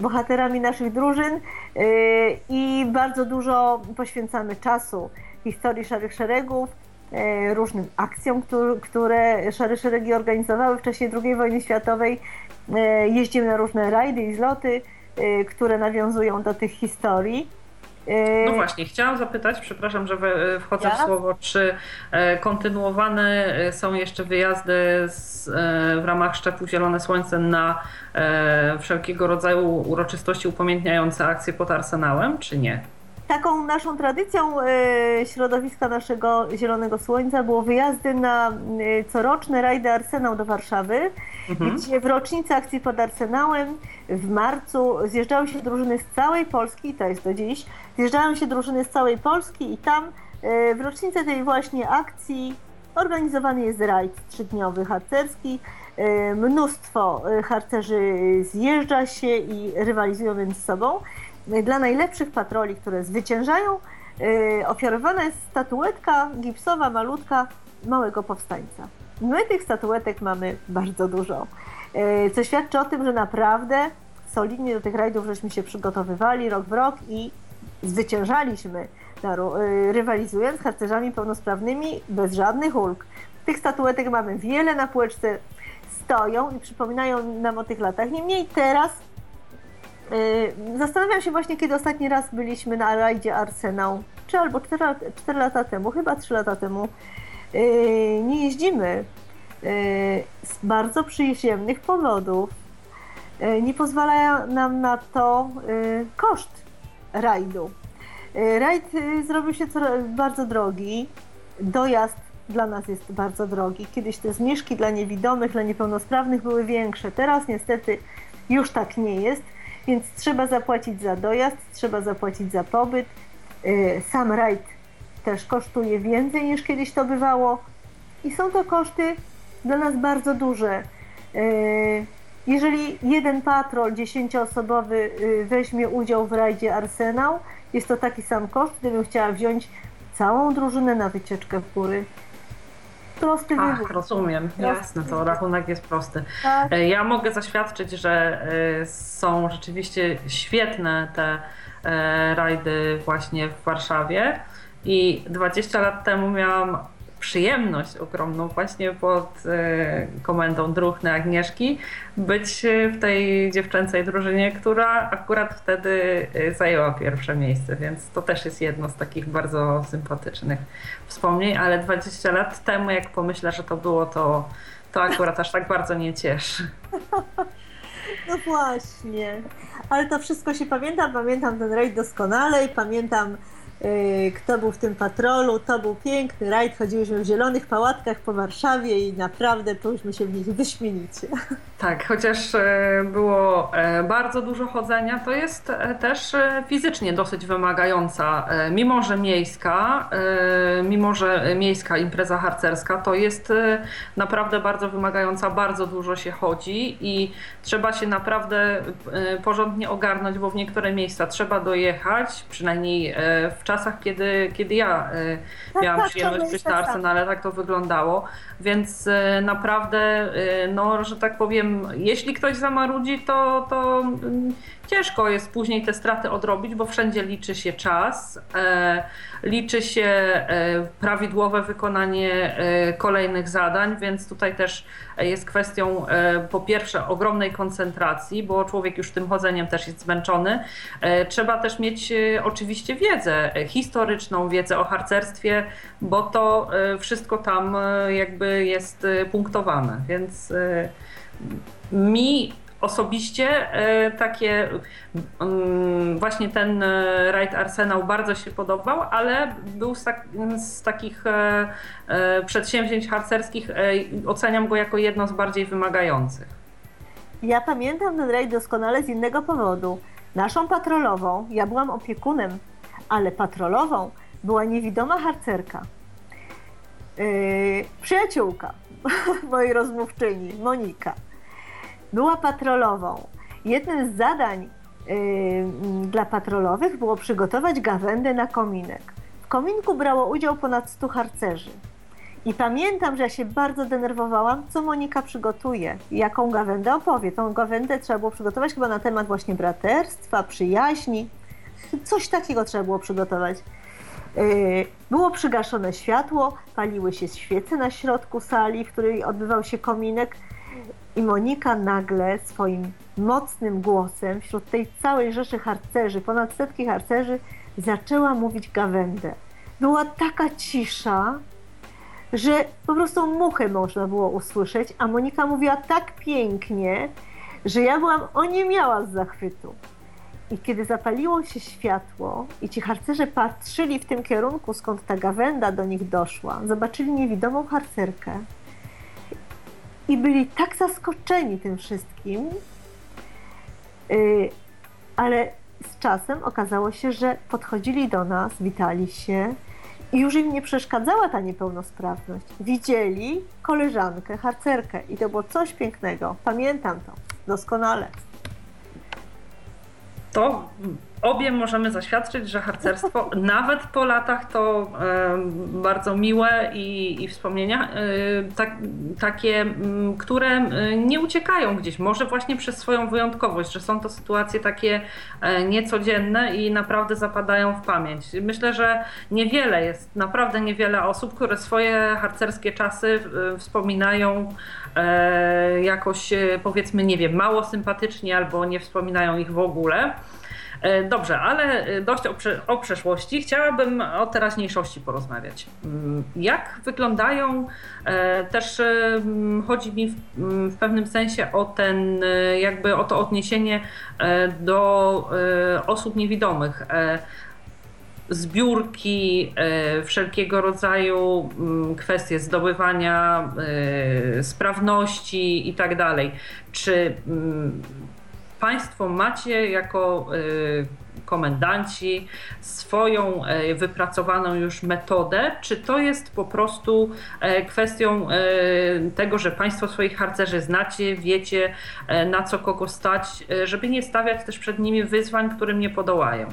15 bohaterami naszych drużyn y, i bardzo dużo poświęcamy czasu historii Szarych Szeregów, y, różnym akcjom, które Szare Szeregi organizowały w czasie II wojny światowej. Y, jeździmy na różne rajdy i zloty, które nawiązują do tych historii. No właśnie, chciałam zapytać, przepraszam, że wchodzę ja? w słowo, czy e, kontynuowane e, są jeszcze wyjazdy z, e, w ramach Szczepu Zielone Słońce na wszelkiego rodzaju uroczystości upamiętniające akcje pod Arsenałem, czy nie? Taką naszą tradycją środowiska naszego Zielonego Słońca było wyjazdy na coroczne rajdy Arsenał do Warszawy, mhm. gdzie w rocznicę akcji pod Arsenałem w marcu zjeżdżały się drużyny z całej Polski, to jest do dziś, zjeżdżają się drużyny z całej Polski i tam e, w rocznicę tej właśnie akcji organizowany jest rajd trzydniowy harcerski. E, mnóstwo e, harcerzy zjeżdża się i rywalizują między sobą. Dla najlepszych patroli, które zwyciężają, ofiarowana jest statuetka gipsowa, malutka, małego powstańca. My tych statuetek mamy bardzo dużo, co świadczy o tym, że naprawdę solidnie do tych rajdów żeśmy się przygotowywali rok w rok i zwyciężaliśmy, y, rywalizując z harcerzami pełnosprawnymi bez żadnych ulg. Tych statuetek mamy wiele na półeczce, stoją i przypominają nam o tych latach. Niemniej teraz zastanawiam się właśnie, kiedy ostatni raz byliśmy na rajdzie Arsenał, czy albo 4, 4 lata temu, chyba 3 lata temu. Yy, nie jeździmy yy, z bardzo przyziemnych powodów. Nie pozwala nam na to koszt rajdu. Y, rajd y, zrobił się bardzo drogi. Dojazd dla nas jest bardzo drogi. Kiedyś te zniżki dla niewidomych, dla niepełnosprawnych były większe. Teraz niestety już tak nie jest, więc trzeba zapłacić za dojazd, trzeba zapłacić za pobyt. Y, sam rajd też kosztuje więcej niż kiedyś to bywało i są to koszty dla nas bardzo duże. Jeżeli jeden patrol dziesięcioosobowy y, weźmie udział w rajdzie Arsenał, jest to taki sam koszt, gdybym chciała wziąć całą drużynę na wycieczkę w góry. Prosty Ach, wybór. rozumiem, jasne, to rachunek jest prosty. Tak. E, ja mogę zaświadczyć, że e, są rzeczywiście świetne te e, rajdy właśnie w Warszawie i 20 lat temu miałam przyjemność ogromną właśnie pod e, komendą Druchny Agnieszki być w tej dziewczęcej drużynie, która akurat wtedy e, zajęła pierwsze miejsce, więc to też jest jedno z takich bardzo sympatycznych wspomnień, ale 20 lat temu jak pomyślę, że to było, to, to akurat aż tak bardzo nie cieszy. No właśnie, ale to wszystko się pamiętam, pamiętam ten rajd doskonale i pamiętam kto był w tym patrolu. To był piękny rajd, chodziłyśmy w zielonych pałatkach po Warszawie i naprawdę czuliśmy się w nich wyśmienicie. Tak, chociaż e, było e, bardzo dużo chodzenia, to jest e, też fizycznie dosyć wymagająca. Mimo, że miejska, mimo, że miejska impreza harcerska, to jest naprawdę bardzo wymagająca, bardzo dużo się chodzi i trzeba się naprawdę porządnie ogarnąć, bo w niektóre miejsca trzeba dojechać, przynajmniej w czasach, kiedy, kiedy ja tak, miałam tak, przyjemność być na Arsenale, tak. to wyglądało, więc naprawdę, no, że tak powiem, jeśli ktoś zamarudzi, to, to ciężko jest później te straty odrobić, bo wszędzie liczy się czas, e, liczy się e, prawidłowe wykonanie e, kolejnych zadań, więc tutaj też jest kwestią po pierwsze ogromnej koncentracji, bo człowiek już tym chodzeniem też jest zmęczony. Trzeba też mieć oczywiście wiedzę historyczną, wiedzę o harcerstwie, bo to wszystko tam jakby jest punktowane, więc mi osobiście e, takie mm, właśnie ten e, Raid Arsenał bardzo się podobał, ale był z, tak, z takich e, przedsięwzięć harcerskich oceniam go jako jedno z bardziej wymagających. Ja pamiętam ten rajd doskonale z innego powodu. Naszą patrolową, ja byłam opiekunem, ale patrolową była niewidoma harcerka. Yy, przyjaciółka mojej rozmówczyni, Monika. Była patrolową. Jednym z zadań dla patrolowych było przygotować gawędę na kominek. W kominku brało udział ponad 100 harcerzy. I pamiętam, że ja się bardzo denerwowałam, co Monika przygotuje, jaką gawędę opowie. Tą gawędę trzeba było przygotować chyba na temat właśnie braterstwa, przyjaźni. Coś takiego trzeba było przygotować. Yy, było przygaszone światło, paliły się świece na środku sali, w której odbywał się kominek i Monika nagle swoim mocnym głosem wśród tej całej rzeszy harcerzy, ponad setki harcerzy, zaczęła mówić gawędę. Była taka cisza, że po prostu muchę można było usłyszeć, a Monika mówiła tak pięknie, że ja byłam oniemiała z zachwytu. I kiedy zapaliło się światło i ci harcerze patrzyli w tym kierunku, skąd ta gawenda do nich doszła, zobaczyli niewidomą harcerkę i byli tak zaskoczeni tym wszystkim, yy, ale z czasem okazało się, że podchodzili do nas, witali się i już im nie przeszkadzała ta niepełnosprawność. Widzieli koleżankę, harcerkę i to było coś pięknego. Pamiętam to doskonale to obie możemy zaświadczyć, że harcerstwo nawet po latach to bardzo miłe i, i wspomnienia, e, tak, takie, które nie uciekają gdzieś, może właśnie przez swoją wyjątkowość, że są to sytuacje takie e, niecodzienne i naprawdę zapadają w pamięć. Myślę, że niewiele jest, naprawdę niewiele osób, które swoje harcerskie czasy wspominają e, jakoś powiedzmy, nie wiem, mało sympatycznie albo nie wspominają ich w ogóle. E, dobrze, ale e, dość o, o, przeszłości. Chciałabym o teraźniejszości porozmawiać. Mm, jak wyglądają, e, też chodzi mi w, pewnym sensie o ten, jakby o to odniesienie do osób niewidomych zbiórki, wszelkiego rodzaju kwestie zdobywania sprawności i tak dalej. Czy Państwo macie jako y, komendanci swoją y, wypracowaną już metodę, czy to jest po prostu y, kwestią tego, że Państwo swoich harcerzy znacie, wiecie na co kogo stać, żeby nie stawiać też przed nimi wyzwań, którym nie podołają?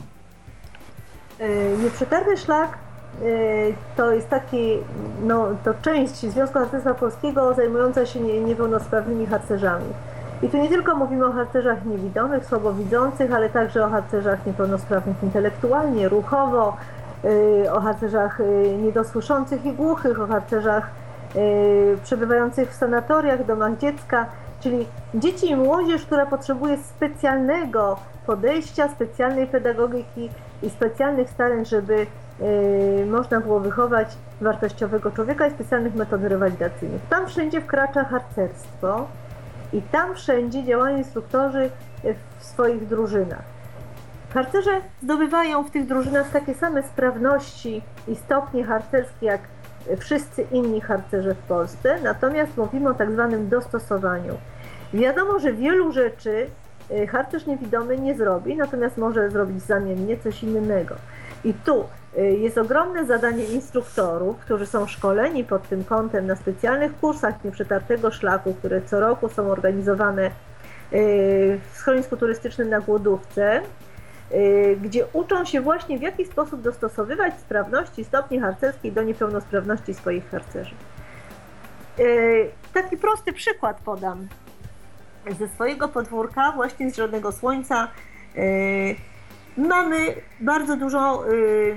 Nieprzetarny szlak to jest taki, no to część Związku Harcerstwa Polskiego zajmująca się niepełnosprawnymi harcerzami. I tu nie tylko mówimy o harcerzach niewidomych, słabowidzących, ale także o harcerzach niepełnosprawnych intelektualnie, ruchowo, y, o harcerzach y, niedosłyszących i głuchych, o harcerzach y, przebywających w sanatoriach, domach dziecka, czyli dzieci i młodzież, która potrzebuje specjalnego podejścia, specjalnej pedagogiki i specjalnych starań, żeby można było wychować wartościowego człowieka i specjalnych metod rewalidacyjnych. Tam wszędzie wkracza harcerstwo, i tam wszędzie działają instruktorzy w swoich drużynach. Harcerze zdobywają w tych drużynach takie same sprawności i stopnie harcerskie jak wszyscy inni harcerze w Polsce, natomiast mówimy o tak zwanym dostosowaniu. Wiadomo, że wielu rzeczy y, harcerz niewidomy nie zrobi, natomiast może zrobić zamiennie coś innego. I tu jest ogromne zadanie instruktorów, którzy są szkoleni pod tym kątem na specjalnych kursach nieprzetartego szlaku, które co roku są organizowane y, w schronisku turystycznym na Głodówce, y, gdzie uczą się właśnie w jaki sposób dostosowywać sprawności stopni harcerskiej do niepełnosprawności swoich harcerzy. Taki prosty przykład podam ze swojego podwórka, właśnie z Żadnego Słońca Mamy bardzo dużo y,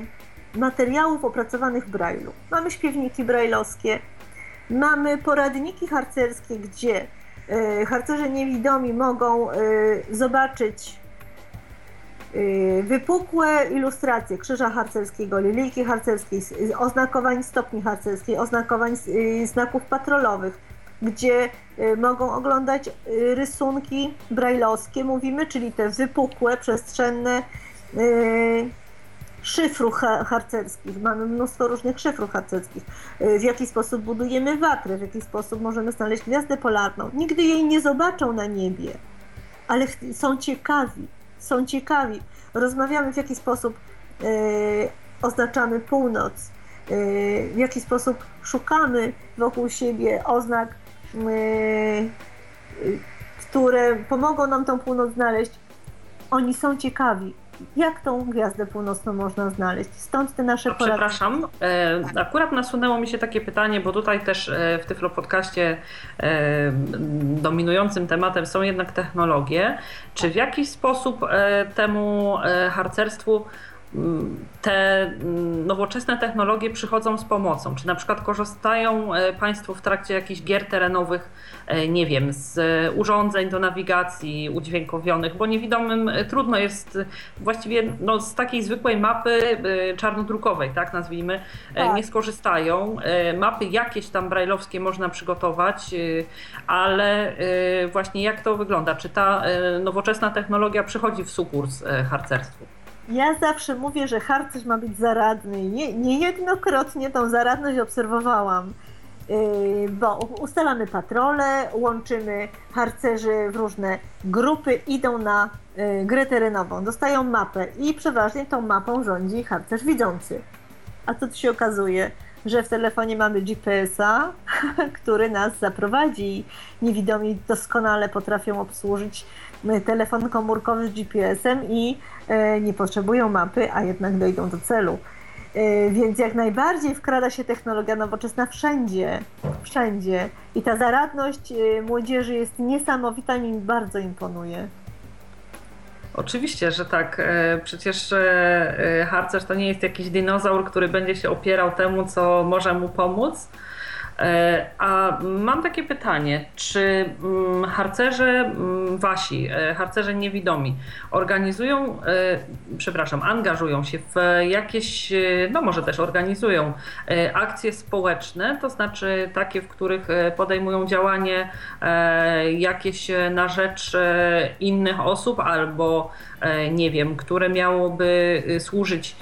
materiałów opracowanych w Braille'u. Mamy śpiewniki brajlowskie, mamy poradniki harcerskie, gdzie y, harcerze niewidomi mogą y, zobaczyć wypukłe ilustracje krzyża harcerskiego, lilijki harcerskiej, oznakowań stopni harcerskiej, oznakowań znaków patrolowych, gdzie mogą oglądać rysunki brajlowskie, mówimy, czyli te wypukłe, przestrzenne szyfrów harcerskich. Mamy mnóstwo różnych szyfrów harcerskich. Y, w jaki sposób budujemy watrę, w jaki sposób możemy znaleźć gwiazdę polarną. Nigdy jej nie zobaczą na niebie, ale są ciekawi, są ciekawi. Rozmawiamy w jaki sposób e, oznaczamy północ, e, w jaki sposób szukamy wokół siebie oznak które pomogą nam tą północ znaleźć, oni są ciekawi, jak tą gwiazdę północną można znaleźć. Stąd te nasze porady. Przepraszam, e, akurat nasunęło mi się takie pytanie, bo tutaj też e, w Tyflo Podcaście e, dominującym tematem są jednak technologie. Czy w jakiś sposób temu harcerstwu te mm, nowoczesne technologie przychodzą z pomocą? Czy na przykład korzystają e, Państwo w trakcie jakichś gier terenowych, e, nie wiem, z urządzeń do nawigacji udźwiękowionych, bo niewidomym e, trudno jest właściwie no, z takiej zwykłej mapy czarnodrukowej, tak nazwijmy, tak. nie skorzystają. Mapy jakieś tam brajlowskie można przygotować, ale właśnie jak to wygląda? Czy ta nowoczesna technologia przychodzi w sukurs harcerstwu? Ja zawsze mówię, że harcerz ma być zaradny. Nie, niejednokrotnie tą zaradność obserwowałam, yy, bo ustalamy patrole, łączymy harcerzy w różne grupy, idą na yy, grę terenową, dostają mapę i przeważnie tą mapą rządzi harcerz widzący. A co tu się okazuje? że w telefonie mamy GPS-a, który nas zaprowadzi. Niewidomi doskonale potrafią obsłużyć telefon komórkowy z GPS-em i e, nie potrzebują mapy, a jednak dojdą do celu. E, więc jak najbardziej wkrada się technologia nowoczesna wszędzie, wszędzie. I ta zaradność e, młodzieży jest niesamowita, mi bardzo imponuje. Oczywiście, że tak. Przecież harcerz to nie jest jakiś dinozaur, który będzie się opierał temu, co może mu pomóc a mam takie pytanie, czy mm, harcerze mm, wasi, e, harcerze niewidomi, organizują, e, przepraszam, angażują się w jakieś, no może też organizują akcje społeczne, to znaczy takie, w których podejmują działanie jakieś na rzecz innych osób albo nie wiem, które miałoby służyć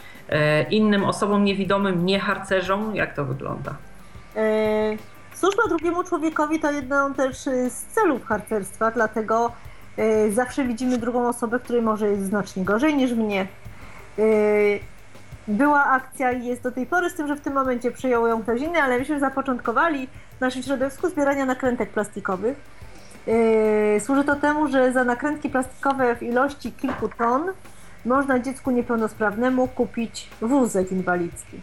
innym osobom niewidomym, nie harcerzom? Jak to wygląda? E, służba drugiemu człowiekowi to jedną też e, z celów harcerstwa, dlatego e, zawsze widzimy drugą osobę, której może jest znacznie gorzej niż mnie. Była akcja i jest do tej pory, z tym, że w tym momencie przyjął ją ktoś inny, ale myśmy zapoczątkowali w naszym środowisku zbierania nakrętek plastikowych. Służy to temu, że za nakrętki plastikowe w ilości kilku ton można dziecku niepełnosprawnemu kupić wózek inwalidzki.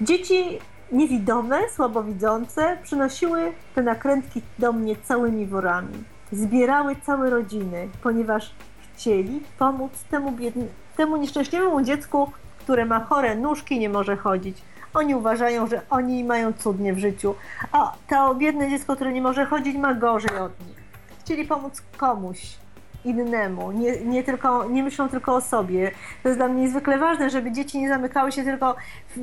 Dzieci Niewidome, słabowidzące przynosiły te nakrętki do mnie całymi worami. Zbierały całe rodziny, ponieważ chcieli pomóc temu, biedny, temu nieszczęśliwemu dziecku, które ma chore nóżki nie może chodzić. Oni uważają, że oni mają cudnie w życiu, a to biedne dziecko, które nie może chodzić, ma gorzej od nich. Chcieli pomóc komuś, innemu, nie, nie, tylko, nie myślą tylko o sobie. To jest dla mnie niezwykle ważne, żeby dzieci nie zamykały się tylko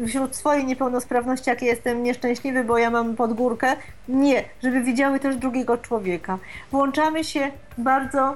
wśród swojej niepełnosprawności, jakie jestem nieszczęśliwy, bo ja mam podgórkę. Nie, żeby widziały też drugiego człowieka. Włączamy się bardzo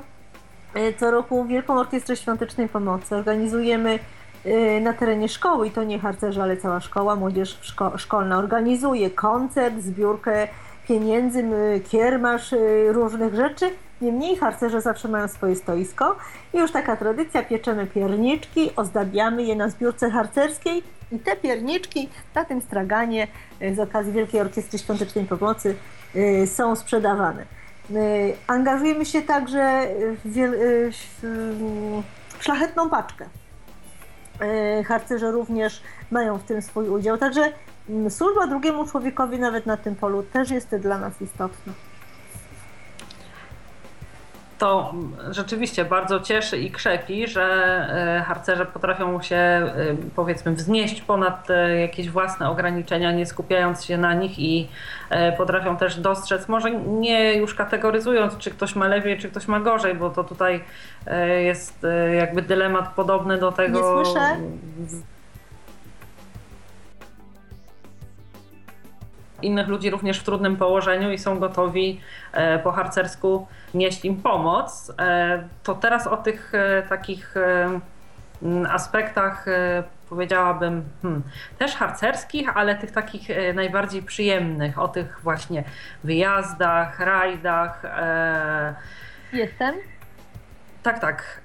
e, co roku Wielką Orkiestrę Świątecznej Pomocy. Organizujemy e, na terenie szkoły, i to nie harcerze, ale cała szkoła, młodzież szko szkolna organizuje koncert, zbiórkę pieniędzy, kiermasz, e, różnych rzeczy Niemniej harcerze zawsze mają swoje stoisko i już taka tradycja, pieczemy pierniczki, ozdabiamy je na zbiórce harcerskiej i te pierniczki na tym straganie y, z okazji Wielkiej Orkiestry Świątecznej Pomocy y, są sprzedawane. Y, angażujemy się także w, szlachetną paczkę. Harcerze również mają w tym swój udział, także służba drugiemu człowiekowi nawet na tym polu też jest dla nas istotna to rzeczywiście bardzo cieszy i krzepi, że e, harcerze potrafią się e, powiedzmy wznieść ponad e, jakieś własne ograniczenia, nie skupiając się na nich i potrafią też dostrzec, może nie już kategoryzując, czy ktoś ma lepiej, czy ktoś ma gorzej, bo to tutaj jest jakby dylemat podobny do tego. Nie słyszę. Innych ludzi również w trudnym położeniu i są gotowi e, po harcersku nieść im pomoc. E, to teraz o tych e, takich aspektach powiedziałabym hmm, też harcerskich, ale tych takich najbardziej przyjemnych, o tych właśnie wyjazdach, rajdach. Jestem. Tak, tak.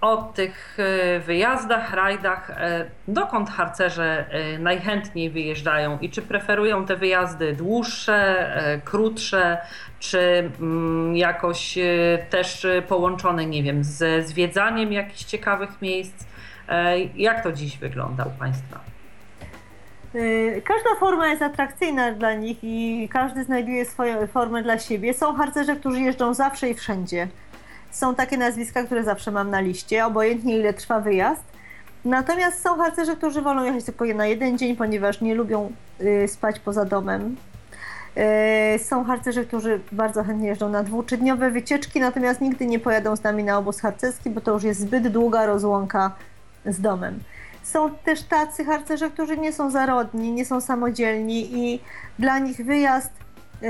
O tych e, wyjazdach, rajdach. E, dokąd harcerze e, najchętniej wyjeżdżają i czy preferują te wyjazdy dłuższe, krótsze, czy mm, jakoś też połączone, nie wiem, ze zwiedzaniem jakichś ciekawych miejsc? Jak to dziś wygląda u Państwa? Każda forma jest atrakcyjna dla nich i każdy znajduje swoją formę dla siebie. Są harcerze, którzy jeżdżą zawsze i wszędzie są takie nazwiska, które zawsze mam na liście, obojętnie ile trwa wyjazd. Natomiast są harcerze, którzy wolą jechać tylko na jeden dzień, ponieważ nie lubią y, spać poza domem. Y, są harcerze, którzy bardzo chętnie jeżdżą na dwuczydniowe wycieczki, natomiast nigdy nie pojadą z nami na obóz harcerski, bo to już jest zbyt długa rozłąka z domem. Są też tacy harcerze, którzy nie są zarodni, nie są samodzielni i dla nich wyjazd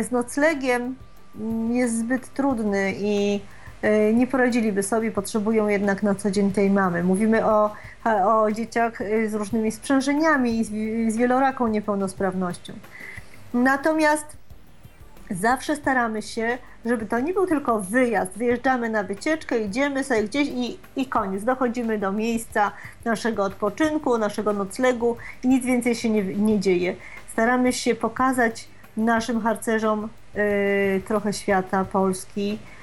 z noclegiem mm, jest zbyt trudny i nie poradziliby sobie, potrzebują jednak na co dzień tej mamy. Mówimy o, o dzieciach e, z różnymi sprzężeniami i z, z wieloraką niepełnosprawnością. Natomiast zawsze staramy się, żeby to nie był tylko wyjazd. Wyjeżdżamy na wycieczkę, idziemy sobie gdzieś i, i koniec. Dochodzimy do miejsca naszego odpoczynku, naszego noclegu i nic więcej się nie, nie dzieje. Staramy się pokazać naszym harcerzom y, trochę świata Polski, Y,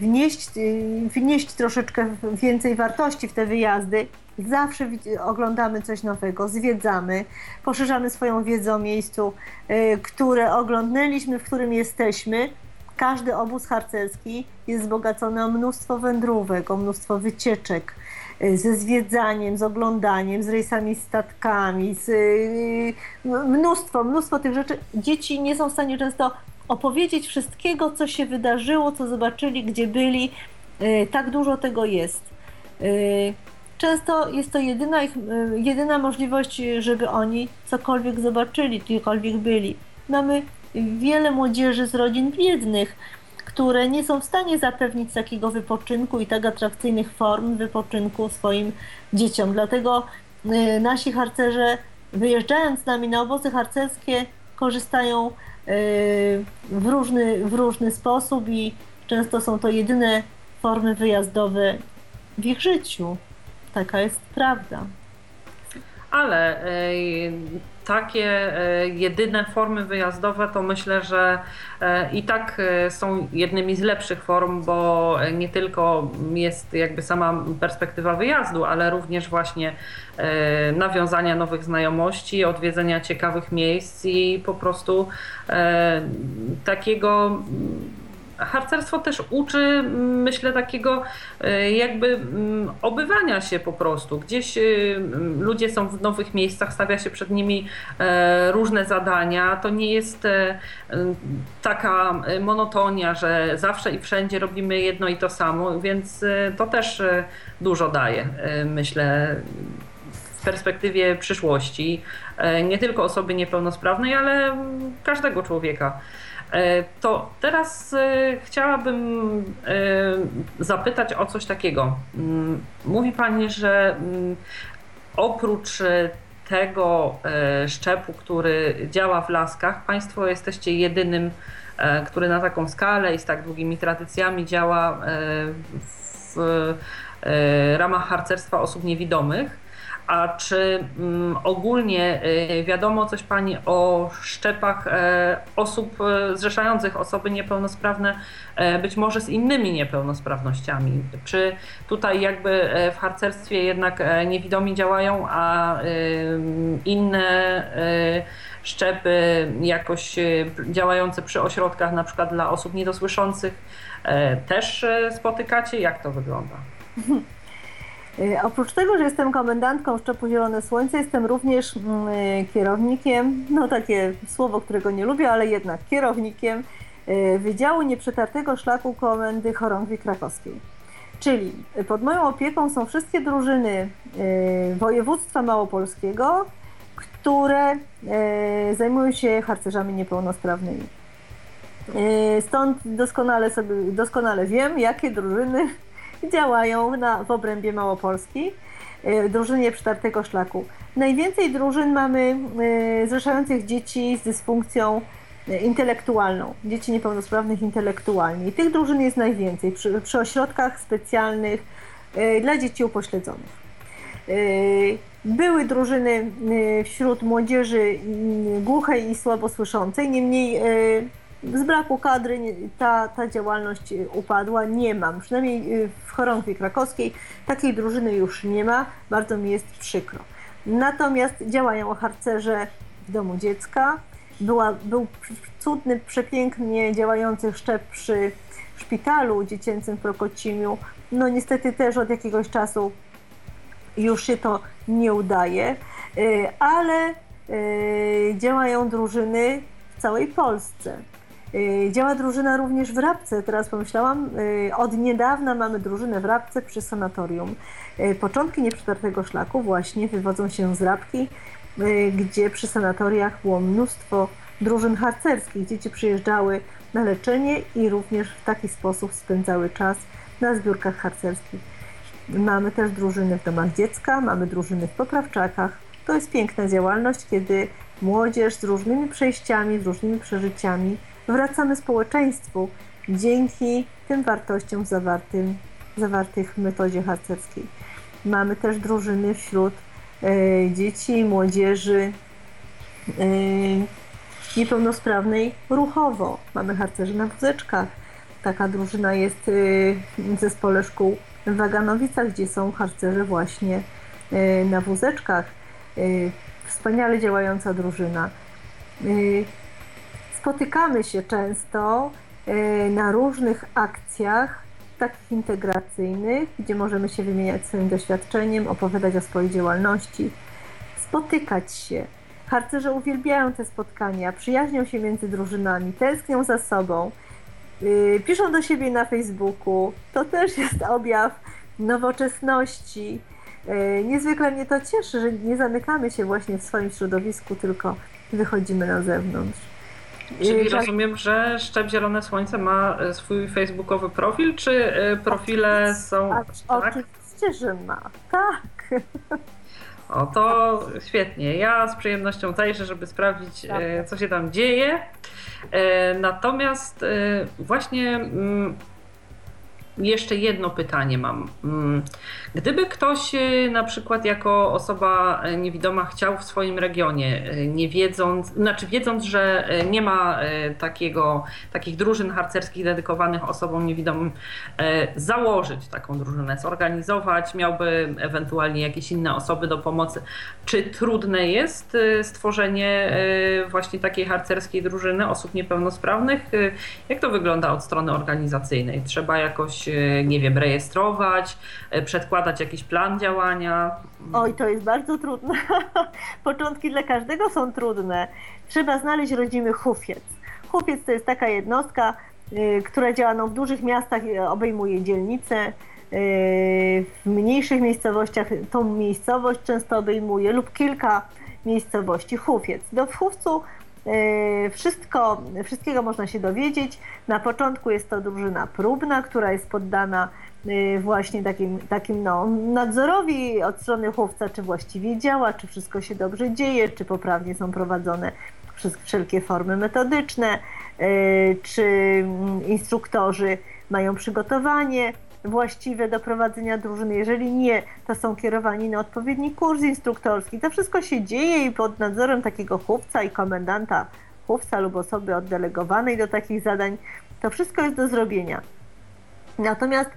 wnieść, y, wnieść troszeczkę więcej wartości w te wyjazdy. Zawsze oglądamy coś nowego, zwiedzamy, poszerzamy swoją wiedzę o miejscu, y, które oglądnęliśmy, w którym jesteśmy. Każdy obóz harcerski jest wzbogacony o mnóstwo wędrówek, o mnóstwo wycieczek, ze zwiedzaniem, z oglądaniem, z rejsami statkami, z mnóstwo, mnóstwo tych rzeczy. Dzieci nie są w stanie często opowiedzieć wszystkiego, co się wydarzyło, co zobaczyli, gdzie byli. E, tak dużo tego jest. E, często jest to jedyna, ich, e, jedyna możliwość, żeby oni cokolwiek zobaczyli, gdziekolwiek byli. Mamy wiele młodzieży z rodzin biednych, które nie są w stanie zapewnić takiego wypoczynku i tak atrakcyjnych form wypoczynku swoim dzieciom. Dlatego nasi harcerze, wyjeżdżając z nami na obozy harcerskie, korzystają w różny, w różny sposób i często są to jedyne formy wyjazdowe w ich życiu. Taka jest prawda. Ale takie e, jedyne formy wyjazdowe to myślę, że e, i tak e, są jednymi z lepszych form, bo nie tylko jest jakby sama perspektywa wyjazdu, ale również właśnie nawiązania nowych znajomości, odwiedzenia ciekawych miejsc i po prostu takiego harcerstwo też uczy, myślę, takiego e, jakby mm, obywania się po prostu. Gdzieś e, ludzie są w nowych miejscach, stawia się przed nimi e, różne zadania. To nie jest taka monotonia, że zawsze i wszędzie robimy jedno i to samo, więc to też dużo daje, myślę w perspektywie przyszłości, nie tylko osoby niepełnosprawnej, ale każdego człowieka. E, to teraz e, chciałabym e, zapytać o coś takiego. Mm, mówi Pani, że mm, oprócz tego szczepu, który działa w laskach, Państwo jesteście jedynym, który na taką skalę i z tak długimi tradycjami działa w ramach harcerstwa osób niewidomych. A czy mm, ogólnie y, wiadomo coś Pani o szczepach e, osób e, zrzeszających osoby niepełnosprawne, e, być może z innymi niepełnosprawnościami? Czy tutaj jakby w harcerstwie jednak niewidomi działają, a inne szczepy jakoś działające przy ośrodkach na przykład dla osób niedosłyszących też spotykacie? Jak to wygląda? Y, oprócz tego, że jestem komendantką Szczepu Zielone Słońce, jestem również mm, y, kierownikiem, no takie słowo, którego nie lubię, ale jednak kierownikiem y, Wydziału Nieprzetartego Szlaku Komendy Chorągwi Krakowskiej. Czyli pod moją opieką są wszystkie drużyny województwa małopolskiego, które zajmują się harcerzami niepełnosprawnymi. Stąd doskonale, sobie, doskonale wiem, jakie drużyny działają na, w obrębie Małopolski, y, drużynie przytartego szlaku. Najwięcej drużyn mamy y, zrzeszających dzieci z dysfunkcją y, intelektualną, dzieci niepełnosprawnych intelektualnie. I tych drużyn jest najwięcej. Przy, przy ośrodkach specjalnych dla dzieci upośledzonych. Były drużyny wśród młodzieży głuchej i słabosłyszącej, niemniej z braku kadry ta, ta działalność upadła. Nie mam, przynajmniej w chorągwi krakowskiej takiej drużyny już nie ma. Bardzo mi jest przykro. Natomiast działają harcerze w domu dziecka. Była, był cudny, przepięknie działający szczep przy szpitalu dziecięcym w Prokocimiu. No niestety też od jakiegoś czasu już się to nie udaje, y, ale y, działają drużyny w całej Polsce. Y, działa drużyna również w Rabce, teraz pomyślałam. Od niedawna mamy drużynę w Rabce przy sanatorium. Początki nieprzetartego szlaku właśnie wywodzą się z Rabki, gdzie przy sanatoriach było mnóstwo drużyn harcerskich. Dzieci przyjeżdżały na leczenie i również w taki sposób spędzały czas na zbiórkach harcerskich. Mamy też drużyny w domach dziecka, mamy drużyny w poprawczakach. To jest piękna działalność, kiedy młodzież z różnymi przejściami, z różnymi przeżyciami wracamy społeczeństwu dzięki tym wartościom zawartym, zawartych w metodzie harcerskiej. Mamy też drużyny wśród e, dzieci młodzieży e, niepełnosprawnej ruchowo. Mamy harcerzy na wózeczkach. Taka drużyna jest y, w zespole szkół w Waganowicach, gdzie są harcerze właśnie na wózeczkach. Wspaniale działająca drużyna. Spotykamy się często na różnych akcjach takich integracyjnych, gdzie możemy się wymieniać swoim doświadczeniem, opowiadać o swojej działalności, spotykać się, Harcerze uwielbiają te spotkania, przyjaźnią się między drużynami, tęsknią za sobą, yy, piszą do siebie na Facebooku. To też jest objaw nowoczesności. Yy, niezwykle mnie to cieszy, że nie zamykamy się właśnie w swoim środowisku, tylko wychodzimy na zewnątrz. Czyli rozumiem, że Szczep Zielone Słońce ma e, swój facebookowy profil, czy e, profile są... Tak? Oczywiście, że ma, tak. O, to świetnie. Ja z przyjemnością zajrzę, żeby sprawdzić, e, co się tam dzieje. Natomiast właśnie mm, jeszcze jedno pytanie mam. Mm, gdyby ktoś y, na przykład jako osoba y, niewidoma chciał w swoim regionie, y, nie wiedząc, znaczy wiedząc, że nie ma takiego, takich drużyn harcerskich dedykowanych osobom niewidomym, założyć taką drużynę, zorganizować, miałby ewentualnie jakieś inne osoby do pomocy. Czy trudne jest stworzenie właśnie takiej harcerskiej drużyny osób niepełnosprawnych? Jak to wygląda od strony organizacyjnej? Trzeba jakoś, nie wiem, rejestrować, przedkładać układać jakiś plan działania? Oj, to jest bardzo trudne. Początki dla każdego są trudne. Trzeba znaleźć rodzimy hufiec. Hufiec to jest taka jednostka, y, która działa no, w dużych miastach, obejmuje dzielnice. W mniejszych miejscowościach tą miejscowość często obejmuje lub kilka miejscowości. Hufiec. Do w Hufcu wszystko, wszystkiego można się dowiedzieć. Na początku jest to drużyna próbna, która jest poddana Y, właśnie takim, takim no, nadzorowi od strony chłopca, czy właściwie działa, czy wszystko się dobrze dzieje, czy poprawnie są prowadzone wszelkie formy metodyczne, y, czy mm, instruktorzy mają przygotowanie właściwe do prowadzenia drużyny. Jeżeli nie, to są kierowani na odpowiedni kurs instruktorski. To wszystko się dzieje i pod nadzorem takiego chłopca i komendanta chłopca lub osoby oddelegowanej do takich zadań, to wszystko jest do zrobienia. Natomiast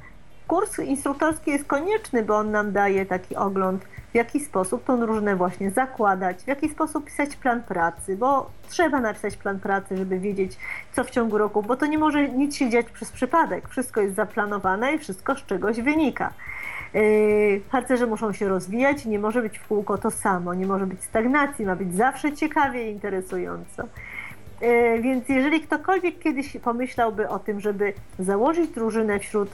kurs instruktorski jest konieczny, bo on nam daje taki ogląd, w jaki sposób tą drużynę właśnie zakładać, w jaki sposób pisać plan pracy, bo trzeba napisać plan pracy, żeby wiedzieć, co w ciągu roku, bo to nie może nic się dziać przez przypadek. Wszystko jest zaplanowane i wszystko z czegoś wynika. Yy, harcerze muszą się rozwijać, nie może być w kółko to samo, nie może być stagnacji, ma być zawsze ciekawie i interesująco. Yy, więc jeżeli ktokolwiek kiedyś pomyślałby o tym, żeby założyć drużynę wśród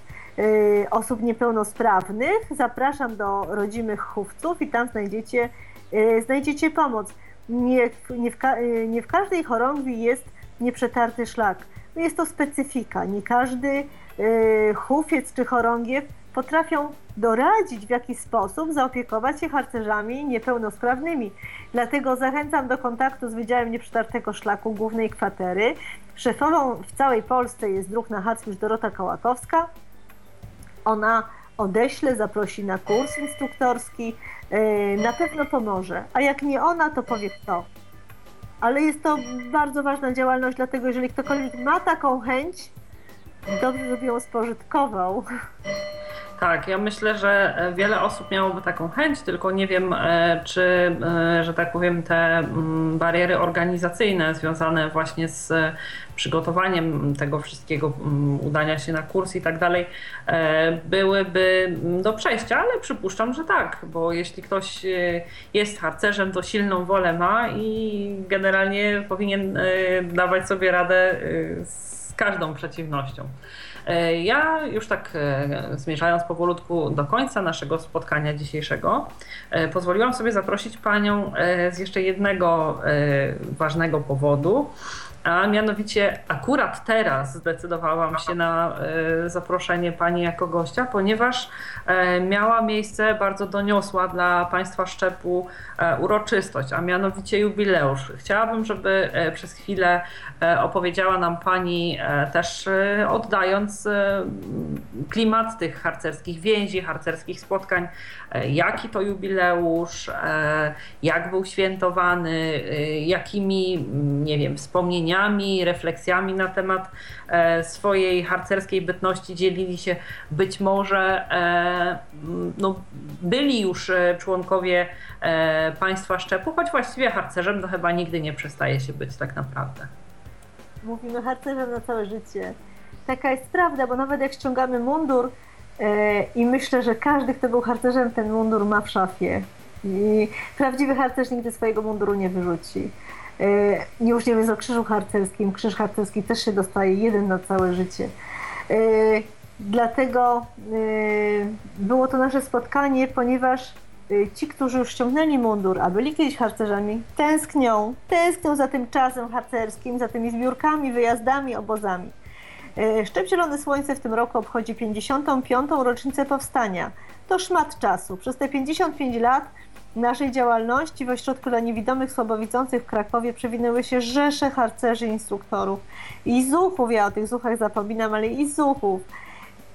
osób niepełnosprawnych. Zapraszam do rodzimych chówców i tam znajdziecie, y, znajdziecie pomoc. Nie, nie, w, y, nie w każdej chorągwi jest nieprzetarty szlak. Jest to specyfika. Nie każdy chówiec czy chorągiew potrafią doradzić, w jaki sposób zaopiekować się harcerzami niepełnosprawnymi. Dlatego zachęcam do kontaktu z Wydziałem Nieprzetartego Szlaku Głównej Kwatery. Szefową w całej Polsce jest druh na Harcmistrz Dorota Kołakowska. Ona odeśle, zaprosi na kurs instruktorski, na pewno pomoże. A jak nie ona, to powie kto. Ale jest to bardzo ważna działalność, dlatego jeżeli ktokolwiek ma taką chęć, dobrze, żeby ją spożytkował. Tak, ja myślę, że wiele osób miałoby taką chęć, tylko nie wiem, e, czy, e, że tak powiem, te mm, bariery organizacyjne związane właśnie z przygotowaniem tego wszystkiego, mm, udania się na kurs i tak dalej, e, byłyby do przejścia, ale przypuszczam, że tak, bo jeśli ktoś jest harcerzem, to silną wolę ma i generalnie powinien dawać sobie radę z każdą przeciwnością. E, ja już tak e, zmierzając powolutku do końca naszego spotkania dzisiejszego, e, pozwoliłam sobie zaprosić Panią z jeszcze jednego ważnego powodu a mianowicie akurat teraz zdecydowałam się na e, zaproszenie pani jako gościa, ponieważ e, miała miejsce bardzo doniosła dla państwa szczepu e, uroczystość, a mianowicie jubileusz. Chciałabym, żeby przez chwilę opowiedziała nam pani też oddając klimat tych harcerskich więzi, harcerskich spotkań, jaki to jubileusz, jak był świętowany, jakimi, nie wiem, wspomnieniami wspomnieniami, refleksjami na temat e, swojej harcerskiej bytności dzielili się być może e, no, byli już e, członkowie państwa szczepu, choć właściwie harcerzem to chyba nigdy nie przestaje się być tak naprawdę. Mówimy harcerzem na całe życie. Taka jest prawda, bo nawet jak ściągamy mundur i myślę, że każdy, kto był harcerzem, ten mundur ma w szafie. I prawdziwy harcerz nigdy swojego munduru nie wyrzuci. E, już nie mówiąc o krzyżu harcerskim, krzyż harcerski też się dostaje jeden na całe życie. E, dlatego e, było to nasze spotkanie, ponieważ ci, którzy już ściągnęli mundur, a byli kiedyś harcerzami, tęsknią, tęsknią za tym czasem harcerskim, za tymi zbiórkami, wyjazdami, obozami. Szczep Zielone Słońce w tym roku obchodzi 55. rocznicę powstania. To szmat czasu. Przez te 55 lat naszej działalności w Ośrodku dla Niewidomych Słabowidzących w Krakowie przewinęły się rzesze harcerzy instruktorów. I zuchów, ja o tych zuchach zapominam, ale i zuchów.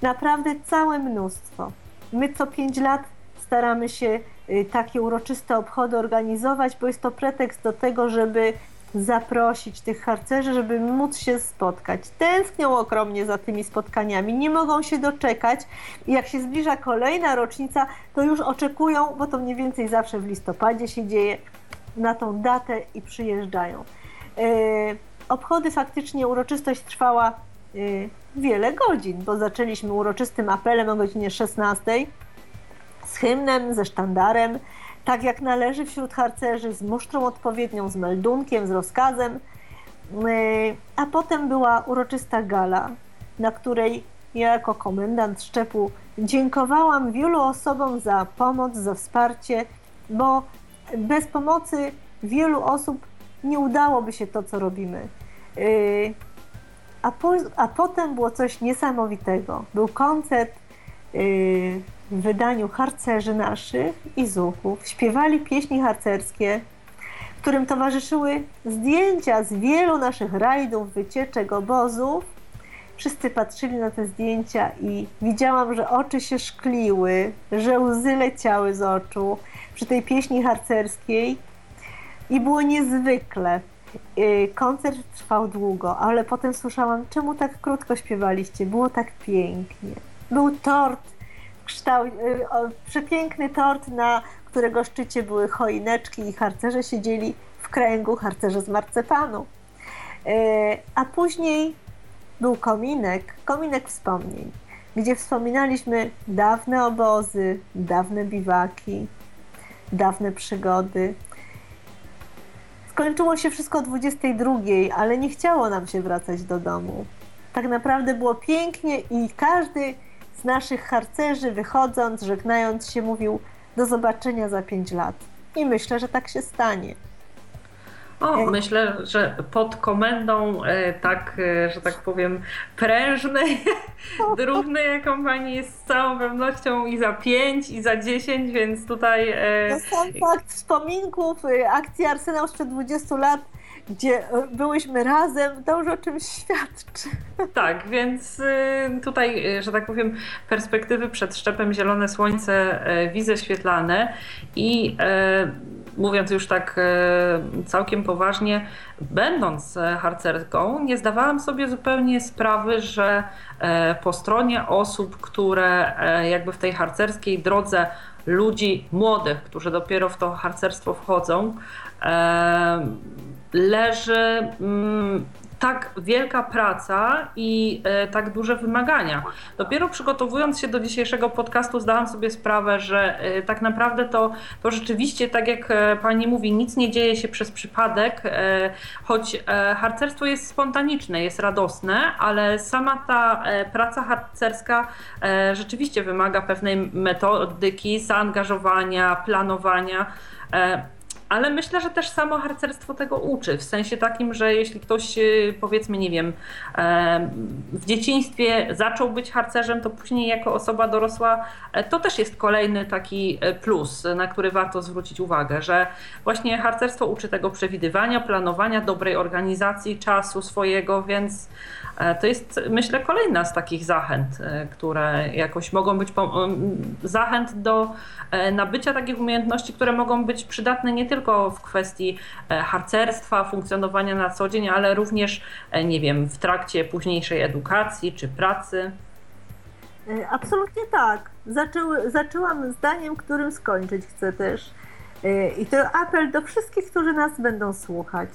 Naprawdę całe mnóstwo. My co pięć lat staramy się y, takie uroczyste obchody organizować, bo jest to pretekst do tego, żeby zaprosić tych harcerzy, żeby móc się spotkać. Tęsknią ogromnie za tymi spotkaniami, nie mogą się doczekać. I jak się zbliża kolejna rocznica, to już oczekują, bo to mniej więcej zawsze w listopadzie się dzieje, na tą datę i przyjeżdżają. E, obchody faktycznie, uroczystość trwała e, wiele godzin, bo zaczęliśmy uroczystym apelem o godzinie 16 z hymnem, ze sztandarem tak jak należy wśród harcerzy, z musztrą odpowiednią, z meldunkiem, z rozkazem. Yy, a potem była uroczysta gala, na której ja jako komendant szczepu dziękowałam wielu osobom za pomoc, za wsparcie, bo bez pomocy wielu osób nie udałoby się to, co robimy. Yy, a, po, a potem było coś niesamowitego. Był koncert yy, w wydaniu harcerzy naszych i zuchów śpiewali pieśni harcerskie, którym towarzyszyły zdjęcia z wielu naszych rajdów, wycieczek, obozów. Wszyscy patrzyli na te zdjęcia i widziałam, że oczy się szkliły, że łzy leciały z oczu przy tej pieśni harcerskiej i było niezwykle. Y, koncert trwał długo, ale potem słyszałam, czemu tak krótko śpiewaliście? Było tak pięknie. Był tort y, przepiękny tort, na którego szczycie były choineczki i harcerze siedzieli w kręgu, harcerze z marcepanu. Y, a później był kominek, kominek wspomnień, gdzie wspominaliśmy dawne obozy, dawne biwaki, dawne przygody. Skończyło się wszystko o 22, ale nie chciało nam się wracać do domu. Tak naprawdę było pięknie i każdy z naszych harcerzy wychodząc, żegnając się, mówił do zobaczenia za pięć lat. I myślę, że tak się stanie. O, e, myślę, że pod komendą e, tak, e, że tak powiem, prężnej Równy jaką pani jest z całą pewnością i za 5, i za 10, więc tutaj. No sam fakt wspominków akcji Arsenał sprzed 20 lat gdzie e, byłyśmy razem, to już o czymś świadczy. Tak, więc y, tutaj, y, że tak powiem, perspektywy przed szczepem Zielone Słońce, e, wizy świetlane i e, mówiąc już tak całkiem poważnie, będąc harcerką, nie zdawałam sobie zupełnie sprawy, że po stronie osób, które jakby w tej harcerskiej drodze ludzi młodych, którzy dopiero w to harcerstwo wchodzą, leży mm, tak wielka praca i e, tak duże wymagania. Dopiero przygotowując się do dzisiejszego podcastu, zdałam sobie sprawę, że e, tak naprawdę to, to rzeczywiście, tak jak e, pani mówi, nic nie dzieje się przez przypadek, choć harcerstwo jest spontaniczne, jest radosne, ale sama ta praca harcerska rzeczywiście wymaga pewnej metodyki, zaangażowania, planowania. Ale myślę, że też samo harcerstwo tego uczy, w sensie takim, że jeśli ktoś y, powiedzmy, nie wiem, w dzieciństwie zaczął być harcerzem, to później jako osoba dorosła, e, to też jest kolejny taki e, plus, na który warto zwrócić uwagę, że właśnie harcerstwo uczy tego przewidywania, planowania, dobrej organizacji czasu swojego, więc E, to jest, myślę, kolejna z takich zachęt, które jakoś mogą być zachęt do nabycia takich umiejętności, które mogą być przydatne nie tylko w kwestii harcerstwa, funkcjonowania na co dzień, ale również, nie wiem, w trakcie późniejszej edukacji czy pracy. Absolutnie tak. Zaczęły, zaczęłam zdaniem, którym skończyć chcę też. I to apel do wszystkich, którzy nas będą słuchać.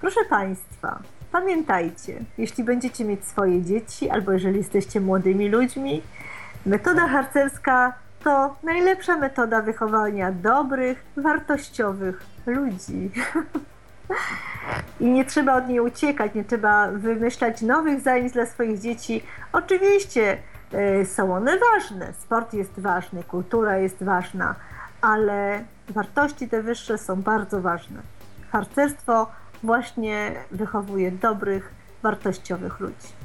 Proszę Państwa, Pamiętajcie, jeśli będziecie mieć swoje dzieci, albo jeżeli jesteście młodymi ludźmi, metoda harcerska to najlepsza metoda wychowania dobrych, wartościowych ludzi. I nie trzeba od niej uciekać, nie trzeba wymyślać nowych zajęć dla swoich dzieci. Oczywiście y, są one ważne, sport jest ważny, kultura jest ważna, ale wartości te wyższe są bardzo ważne. Harcerstwo właśnie wychowuje dobrych, wartościowych ludzi.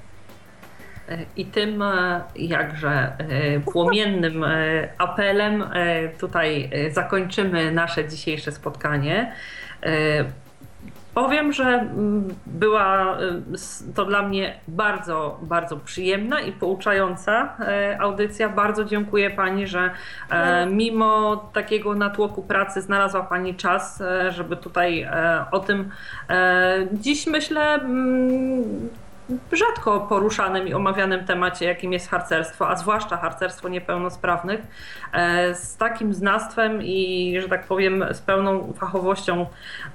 I tym e, jakże e, płomiennym e, apelem tutaj zakończymy nasze dzisiejsze spotkanie. Powiem, że była to dla mnie bardzo, bardzo przyjemna i pouczająca audycja. Bardzo dziękuję Pani, że mimo takiego natłoku pracy znalazła Pani czas, żeby tutaj o tym dziś myślę rzadko poruszanym i omawianym temacie, jakim jest harcerstwo, a zwłaszcza harcerstwo niepełnosprawnych, e, z takim znawstwem i, że tak powiem, z pełną fachowością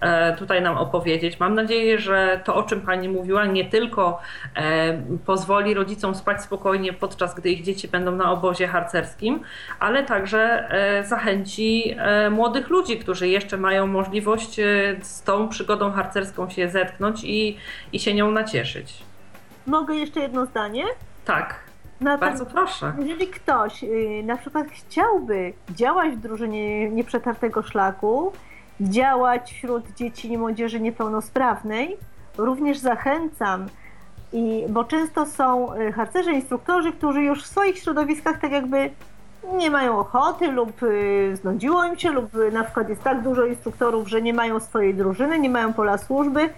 e, tutaj nam opowiedzieć. Mam nadzieję, że to, o czym Pani mówiła, nie tylko e, pozwoli rodzicom spać spokojnie podczas gdy ich dzieci będą na obozie harcerskim, ale także zachęci młodych ludzi, którzy jeszcze mają możliwość z tą przygodą harcerską się zetknąć i, i się nią nacieszyć. Mogę jeszcze jedno zdanie? Tak. No, Bardzo tak, proszę. Jeżeli ktoś yy, na przykład chciałby działać w drużynie nieprzetartego szlaku, działać wśród dzieci i młodzieży niepełnosprawnej, również zachęcam, i, bo często są y, harcerze, instruktorzy, którzy już w swoich środowiskach tak jakby nie mają ochoty lub y, znudziło im się, lub y, na przykład jest tak dużo instruktorów, że nie mają swojej drużyny, nie mają pola służby.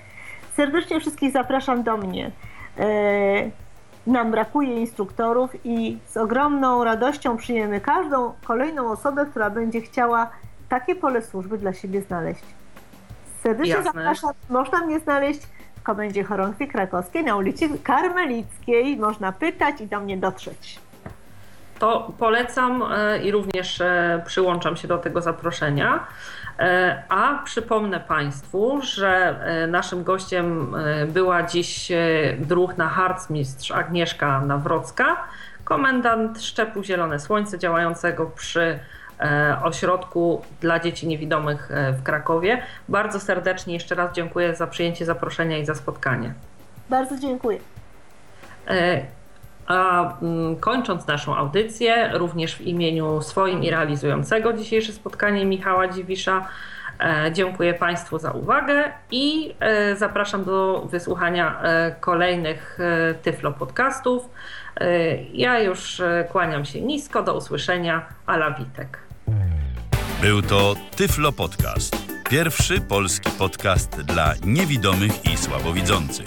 Serdecznie wszystkich zapraszam do mnie. E, nam brakuje instruktorów i z ogromną radością przyjmiemy każdą kolejną osobę, która będzie chciała takie pole służby dla siebie znaleźć. Serdecznie Jasne. zapraszam. Można mnie znaleźć w Komendzie Chorągwi Krakowskiej na ulicy Karmelickiej. Można pytać i do mnie dotrzeć. To polecam e, i również e, przyłączam się do tego zaproszenia. E, a przypomnę Państwu, że naszym gościem była dziś druhna harcmistrz Agnieszka Nawrocka, komendant Szczepu Zielone Słońce działającego przy ośrodku dla dzieci niewidomych w Krakowie. Bardzo serdecznie jeszcze raz dziękuję za przyjęcie zaproszenia i za spotkanie. Bardzo dziękuję. A mm, kończąc naszą audycję, również w imieniu swoim i realizującego dzisiejsze spotkanie Michała Dziwisza, e, dziękuję Państwu za uwagę i e, zapraszam do wysłuchania e, kolejnych Tyflo podcastów. Ja już kłaniam się nisko, do usłyszenia, Ala Witek. Był to Tyflo Podcast. Pierwszy polski podcast dla niewidomych i słabowidzących.